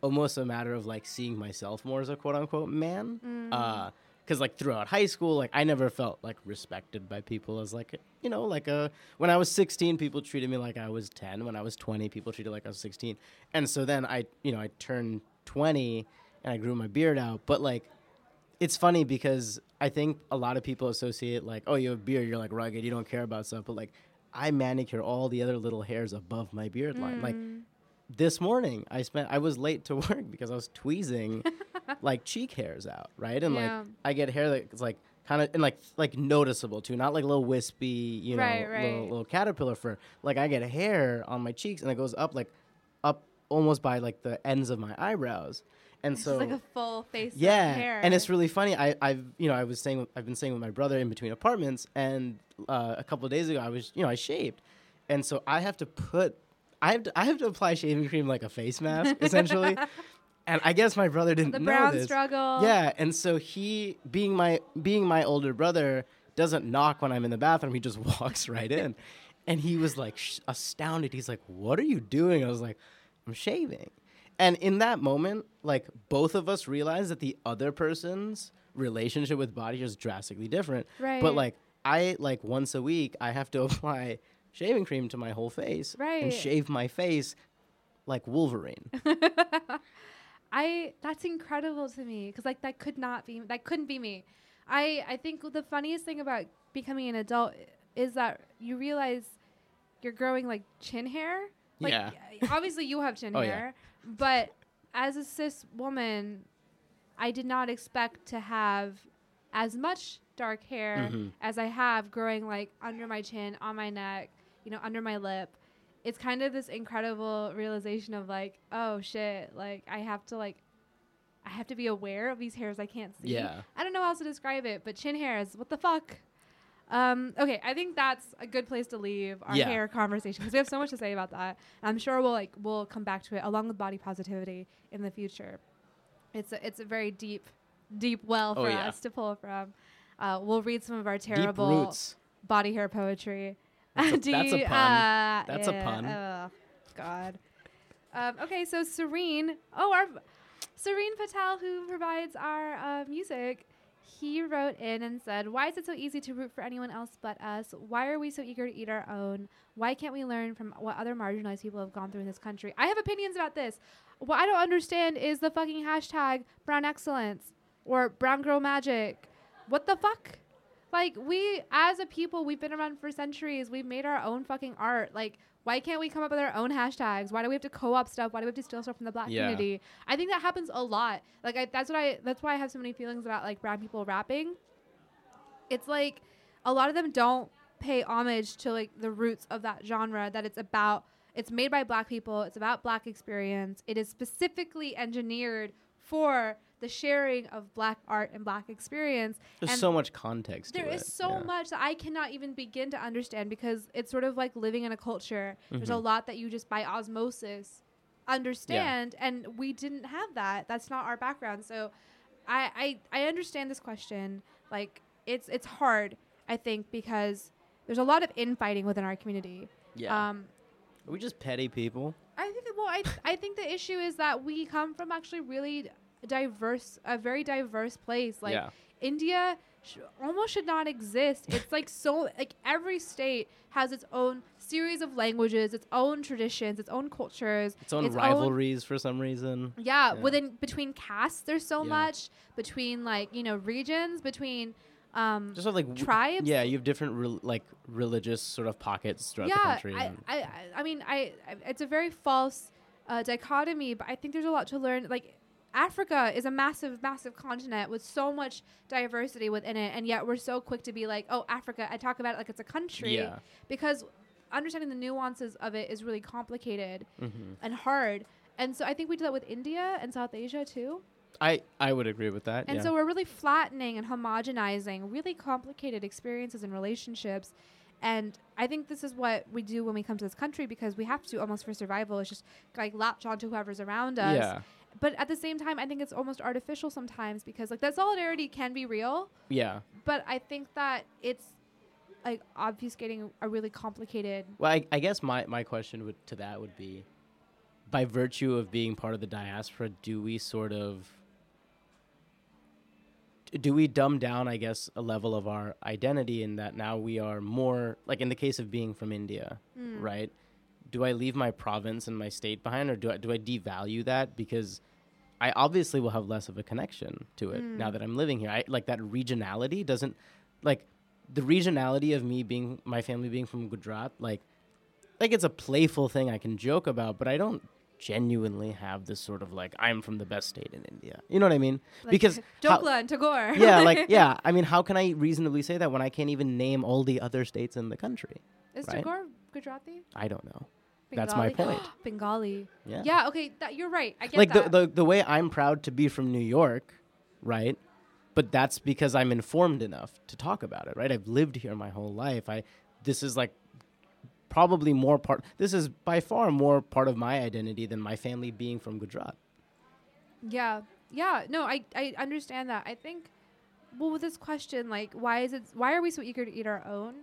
almost a matter of like seeing myself more as a quote unquote man. Mm. Because like throughout high school, like I never felt like respected by people as like you know like a when I was 16, people treated me like I was 10. When I was 20, people treated like I was 16. And so then I you know I turned 20 and I grew my beard out, but like it's funny because I think a lot of people associate like, oh, you have a beard, you're like rugged, you don't care about stuff. But like, I manicure all the other little hairs above my beard line. Like Mm. this morning, I spent, I was late to [laughs] work because I was tweezing [laughs] like cheek hairs out, right? And Yeah. like, I get hair that's like kind of and like like noticeable too, not like little wispy, you know, Right, right. Little, little caterpillar fur. Like I get hair on my cheeks and it goes up like up almost by like the ends of my eyebrows. And It's so like a full face yeah, of hair. and it's really funny. I, I've you know I was staying with, I've been saying with my brother in between apartments, and uh, a couple of days ago I was you know I shaved, and so I have to put I have to, I have to apply shaving cream like a face mask [laughs] essentially, and I guess my brother didn't the know brown this. struggle. Yeah, and so he being my being my older brother doesn't knock when I'm in the bathroom. He just [laughs] walks right in, and he was like sh- astounded. He's like, "What are you doing?" I was like, "I'm shaving." And in that moment, like both of us realized that the other person's relationship with body is drastically different. Right. But like I like once a week I have to [laughs] apply shaving cream to my whole face Right. and shave my face like Wolverine. [laughs] I that's incredible to me because like that could not be that couldn't be me. I I think the funniest thing about becoming an adult is that you realize you're growing like chin hair. Like, Yeah. Obviously, you have chin Oh, yeah. hair, but as a cis woman, I did not expect to have as much dark hair Mhm. as I have growing like under my chin, on my neck, you know, under my lip. It's kind of this incredible realization of like, oh shit, like I have to like I have to be aware of these hairs I can't see. Yeah. I don't know how else to describe it, but chin hairs, what the fuck? Um, okay, I think that's a good place to leave our Yeah. hair conversation because we have so much to say about that. I'm sure we'll like we'll come back to it along with body positivity in the future. It's a, it's a very deep, deep well Oh, for yeah. us to pull from. Uh, we'll read some of our terrible body hair poetry. That's a- Do [laughs] that's a pun. uh, That's a pun. Oh, God. Um, okay, so Serene. Oh, our Serene Patel, who provides our uh, music. He wrote in and said, Why is it so easy to root for anyone else but us? Why are we so eager to eat our own? Why can't we learn from what other marginalized people have gone through in this country? I have opinions about this. What I don't understand is the fucking hashtag brown excellence or brown girl magic. What the fuck? Like, we, as a people, we've been around for centuries. We've made our own fucking art. Like, why can't we come up with our own hashtags? Why do we have to co-op stuff? Why do we have to steal stuff from the black Yeah. community? I think that happens a lot. Like I, that's what I that's why I have so many feelings about like brown people rapping. It's like a lot of them don't pay homage to like the roots of that genre that it's about it's made by black people, it's about black experience. It is specifically engineered for the sharing of black art and black experience. There's and so much context. there is it. so yeah. much that I cannot even begin to understand because it's sort of like living in a culture. There's a Mhm. lot that you just by osmosis understand, and we didn't have that. That's not our background. So, I I, I understand this question. Like it's it's hard, I think, because there's a lot of infighting within our community. Yeah. Um, Are we just petty people? I think well, I I think the issue is that we come from actually really diverse, a very diverse place. Like yeah. India sh- almost should not exist. It's like [laughs] so like every state has its own series of languages, its own traditions, its own cultures, Its own rivalries for some reason. yeah, Yeah. within between castes, there's so Yeah. much between like you know regions, between um Just have, like w- tribes. Yeah, you have different rel like religious sort of pockets throughout the country. I, I, I, I mean, I, I, it's a very false uh, dichotomy, but I think there's a lot to learn. Like, Africa is a massive, massive continent with so much diversity within it, and yet we're so quick to be like, "Oh, Africa." I talk about it like it's a country yeah. because understanding the nuances of it is really complicated hmm and hard. And so I think we do that with India and South Asia too. I I would agree with that. And yeah. so we're really flattening and homogenizing really complicated experiences and relationships. And I think this is what we do when we come to this country because we have to almost for survival. It's just like latch onto whoever's around us. yeah. But at the same time, I think it's almost artificial sometimes because like that solidarity can be real, Yeah. but I think that it's like obfuscating a really complicated. Well, I, I guess my, my question would, to that would be, by virtue of being part of the diaspora, do we sort of do we dumb down, I guess, a level of our identity in that now we are more like in the case of being from India, Mm. right? Do I leave my province and my state behind, or do I do I devalue that because I obviously will have less of a connection to it now Mm. that I'm living here? I like that regionality doesn't like the regionality of me being my family being from Gujarat, like like it's a playful thing I can joke about, but I don't genuinely have this sort of like I'm from the best state in India. You know what I mean? Like Because [laughs] how- and Tagore. [laughs] yeah, like [laughs] yeah. I mean, how can I reasonably say that when I can't even name all the other states in the country? Is right? Tagore Gujarati? I don't know. That's my point. [gasps] Bengali. Yeah. Yeah. Okay. That you're right. I get like that. the, the the way I'm proud to be from New York, right? But that's because I'm informed enough to talk about it, right? I've lived here my whole life. I this is like probably more part this is by far more part of my identity than my family being from Gujarat. Yeah. Yeah. No, I, I understand that. I think, well, with this question, like, why is it, why are we so eager to eat our own?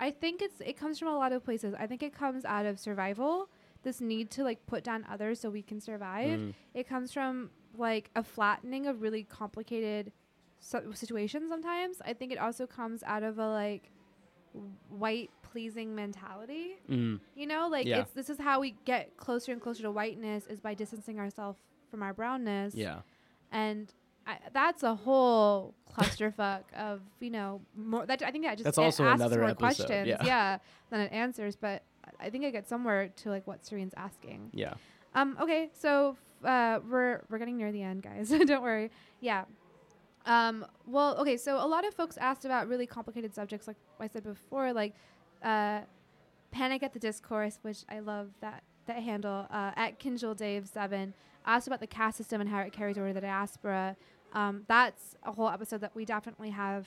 I think it's, it comes from a lot of places. I think it comes out of survival, this need to, like, put down others so we can survive. Mm. It comes from, like, a flattening of really complicated so- situations sometimes. I think it also comes out of a, like, white pleasing mentality. Mm. You know, like Yeah. it's this is how we get closer and closer to whiteness is by distancing ourselves from our brownness. Yeah. And I, that's a whole clusterfuck [laughs] of you know more. That I think that just That's a- also another more episode, questions, yeah. than it answers. But I- I think I get somewhere to like what Serene's asking. Yeah. Um. Okay. So uh, we're we're getting near the end, guys. [laughs] Don't worry. Yeah. Um. Well. Okay. So a lot of folks asked about really complicated subjects, like I said before, like uh, Panic at the Discourse, which I love that that handle uh, at Kinjal Dave Seven. Asked about the caste system and how it carries over to the diaspora. Um, that's a whole episode that we definitely have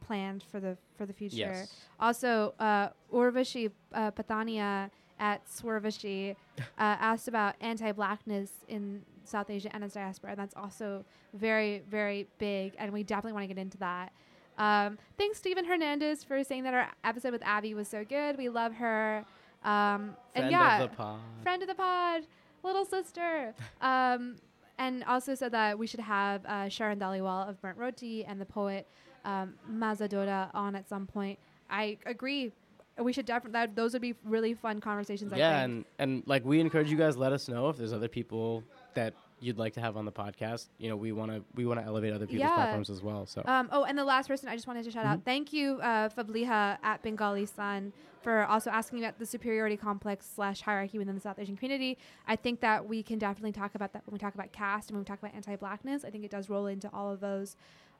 planned for the for the future. Yes. Also, uh, Urvashi uh, Pathania at Swervashi uh, [laughs] asked about anti-blackness in South Asia and its diaspora. And that's also very, very big, and we definitely want to get into that. Um, thanks, Stephen Hernandez, for saying that our episode with Abby was so good. We love her. Um, and yeah, of the pod. friend of the pod, little sister. Um, and also said that we should have uh, Sharan Dhaliwal of Burnt Roti and the poet um, Mazadora on at some point. I agree. We should definitely. That those would be really fun conversations. I yeah, and and like we encourage you guys. Let us know if there's other people that you'd like to have on the podcast. You know, we want to we want to elevate other people's Yeah. platforms as well. So Um, oh, and the last person I just wanted to shout Mm-hmm. out. Thank you, uh, Fabliha at Bengali Sun, for also asking about the superiority complex slash hierarchy within the South Asian community. I think that we can definitely talk about that when we talk about caste and when we talk about anti-blackness. I think it does roll into all of those.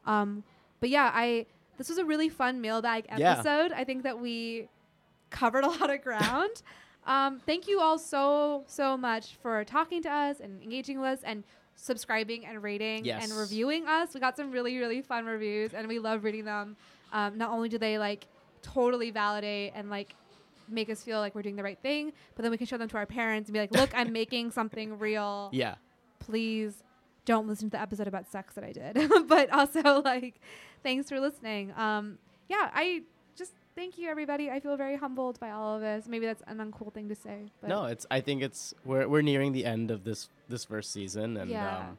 Um, but yeah, I this was a really fun mailbag Yeah. episode. I think that we covered a lot of ground. [laughs] um, thank you all so so much for talking to us and engaging with us and subscribing and rating Yes. and reviewing us. We got some really really fun reviews and we love reading them. Um, not only do they like totally validate and like make us feel like we're doing the right thing, but then we can show them to our parents and be like, "Look, I'm [laughs] making something real. yeah, Please don't listen to the episode about sex that I did." [laughs] but also like thanks for listening. Um, yeah, I thank you everybody. I feel very humbled by all of this. Maybe that's an uncool thing to say, but no, it's. I think it's we're we're nearing the end of this this first season, and Yeah. um,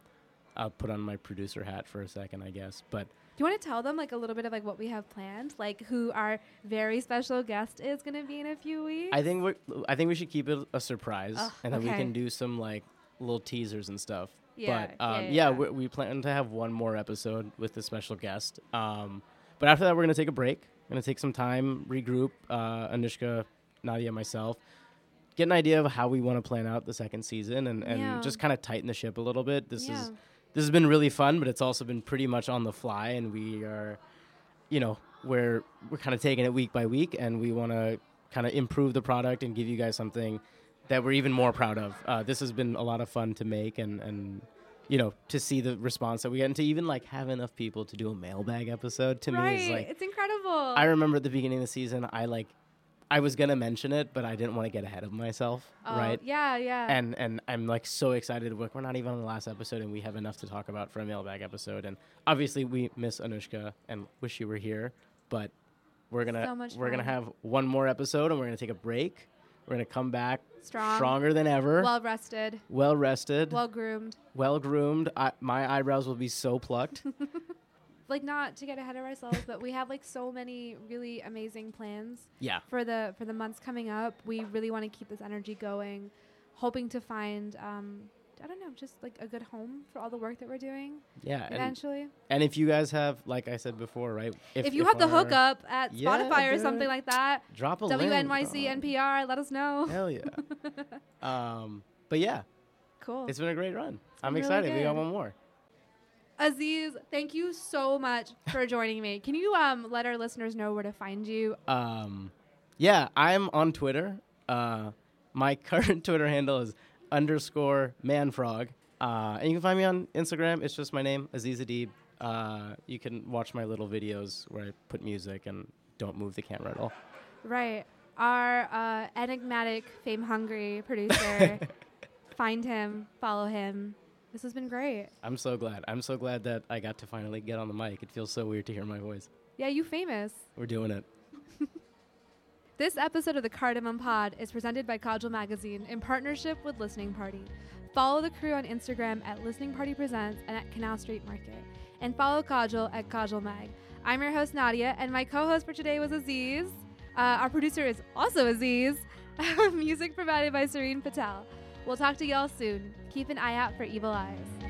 I'll put on my producer hat for a second, I guess. But Do you want to tell them like a little bit of like what we have planned, like who our very special guest is going to be in a few weeks? I think we I think we should keep it a surprise, and then we can do some like little teasers and stuff. Yeah, but um, yeah, yeah, yeah. We, we plan to have one more episode with the special guest. Um, but after that, we're gonna take a break. Gonna take some time, regroup. Uh, Anushka, Nadya, myself, get an idea of how we want to plan out the second season, and, and Yeah. just kind of tighten the ship a little bit. This Yeah. is this has been really fun, but it's also been pretty much on the fly, and we are, you know, we're we're kind of taking it week by week, and we want to kind of improve the product and give you guys something that we're even more proud of. Uh, this has been a lot of fun to make, and and you know to see the response that we get, and to even like have enough people to do a mailbag episode to right. me is like it's incredible. I remember at the beginning of the season, I like I was gonna mention it, but I didn't want to get ahead of myself, Oh, right? Yeah, yeah. and and I'm like so excited. Like we're not even on the last episode, and we have enough to talk about for a mailbag episode. And obviously, we miss Anushka and wish you were here, but we're gonna So we're gonna have one more episode, and we're gonna take a break. We're gonna come back Strong. stronger than ever, well, rested. well rested, Well groomed. well groomed. groomed. I, my eyebrows will be so plucked. [laughs] Like not to get ahead of ourselves, but we have like so many really amazing plans yeah, for the for the months coming up. We really want to keep this energy going, hoping to find um I don't know, just like a good home for all the work that we're doing yeah. And, eventually. and if you guys have, like I said before, right? If, you have the hookup at Yeah, Spotify or something like that, drop a link. WNYC Oh, NPR, let us know. Hell yeah. [laughs] um, but yeah, Cool. it's been a great run. I'm been really excited. we got one more. Aziz, thank you so much for [laughs] joining me. Can you um let our listeners know where to find you? Um, yeah, I'm on Twitter. Uh, my [laughs] current Twitter handle is underscore manfrog. Uh, and you can find me on Instagram. It's just my name, Aziz Adib. Uh, you can watch my little videos where I put music and don't move the camera at all. Right. Our uh, enigmatic, fame hungry producer. [laughs] Find him, follow him. This has been great. I'm so glad. I'm so glad that I got to finally get on the mic. It feels so weird to hear my voice. Yeah, you famous. We're doing it. This episode of the Cardamom Pod is presented by Kajal Magazine in partnership with Listening Party. Follow the crew on Instagram at Listening Party Presents and at Canal Street Market. And follow Kajal at Kajal Mag. I'm your host, Nadya, and my co host for today was Aziz. Uh, our producer is also Aziz. [laughs] Music provided by Serene Patel. We'll talk to y'all soon. Keep an eye out for Evil Eyes.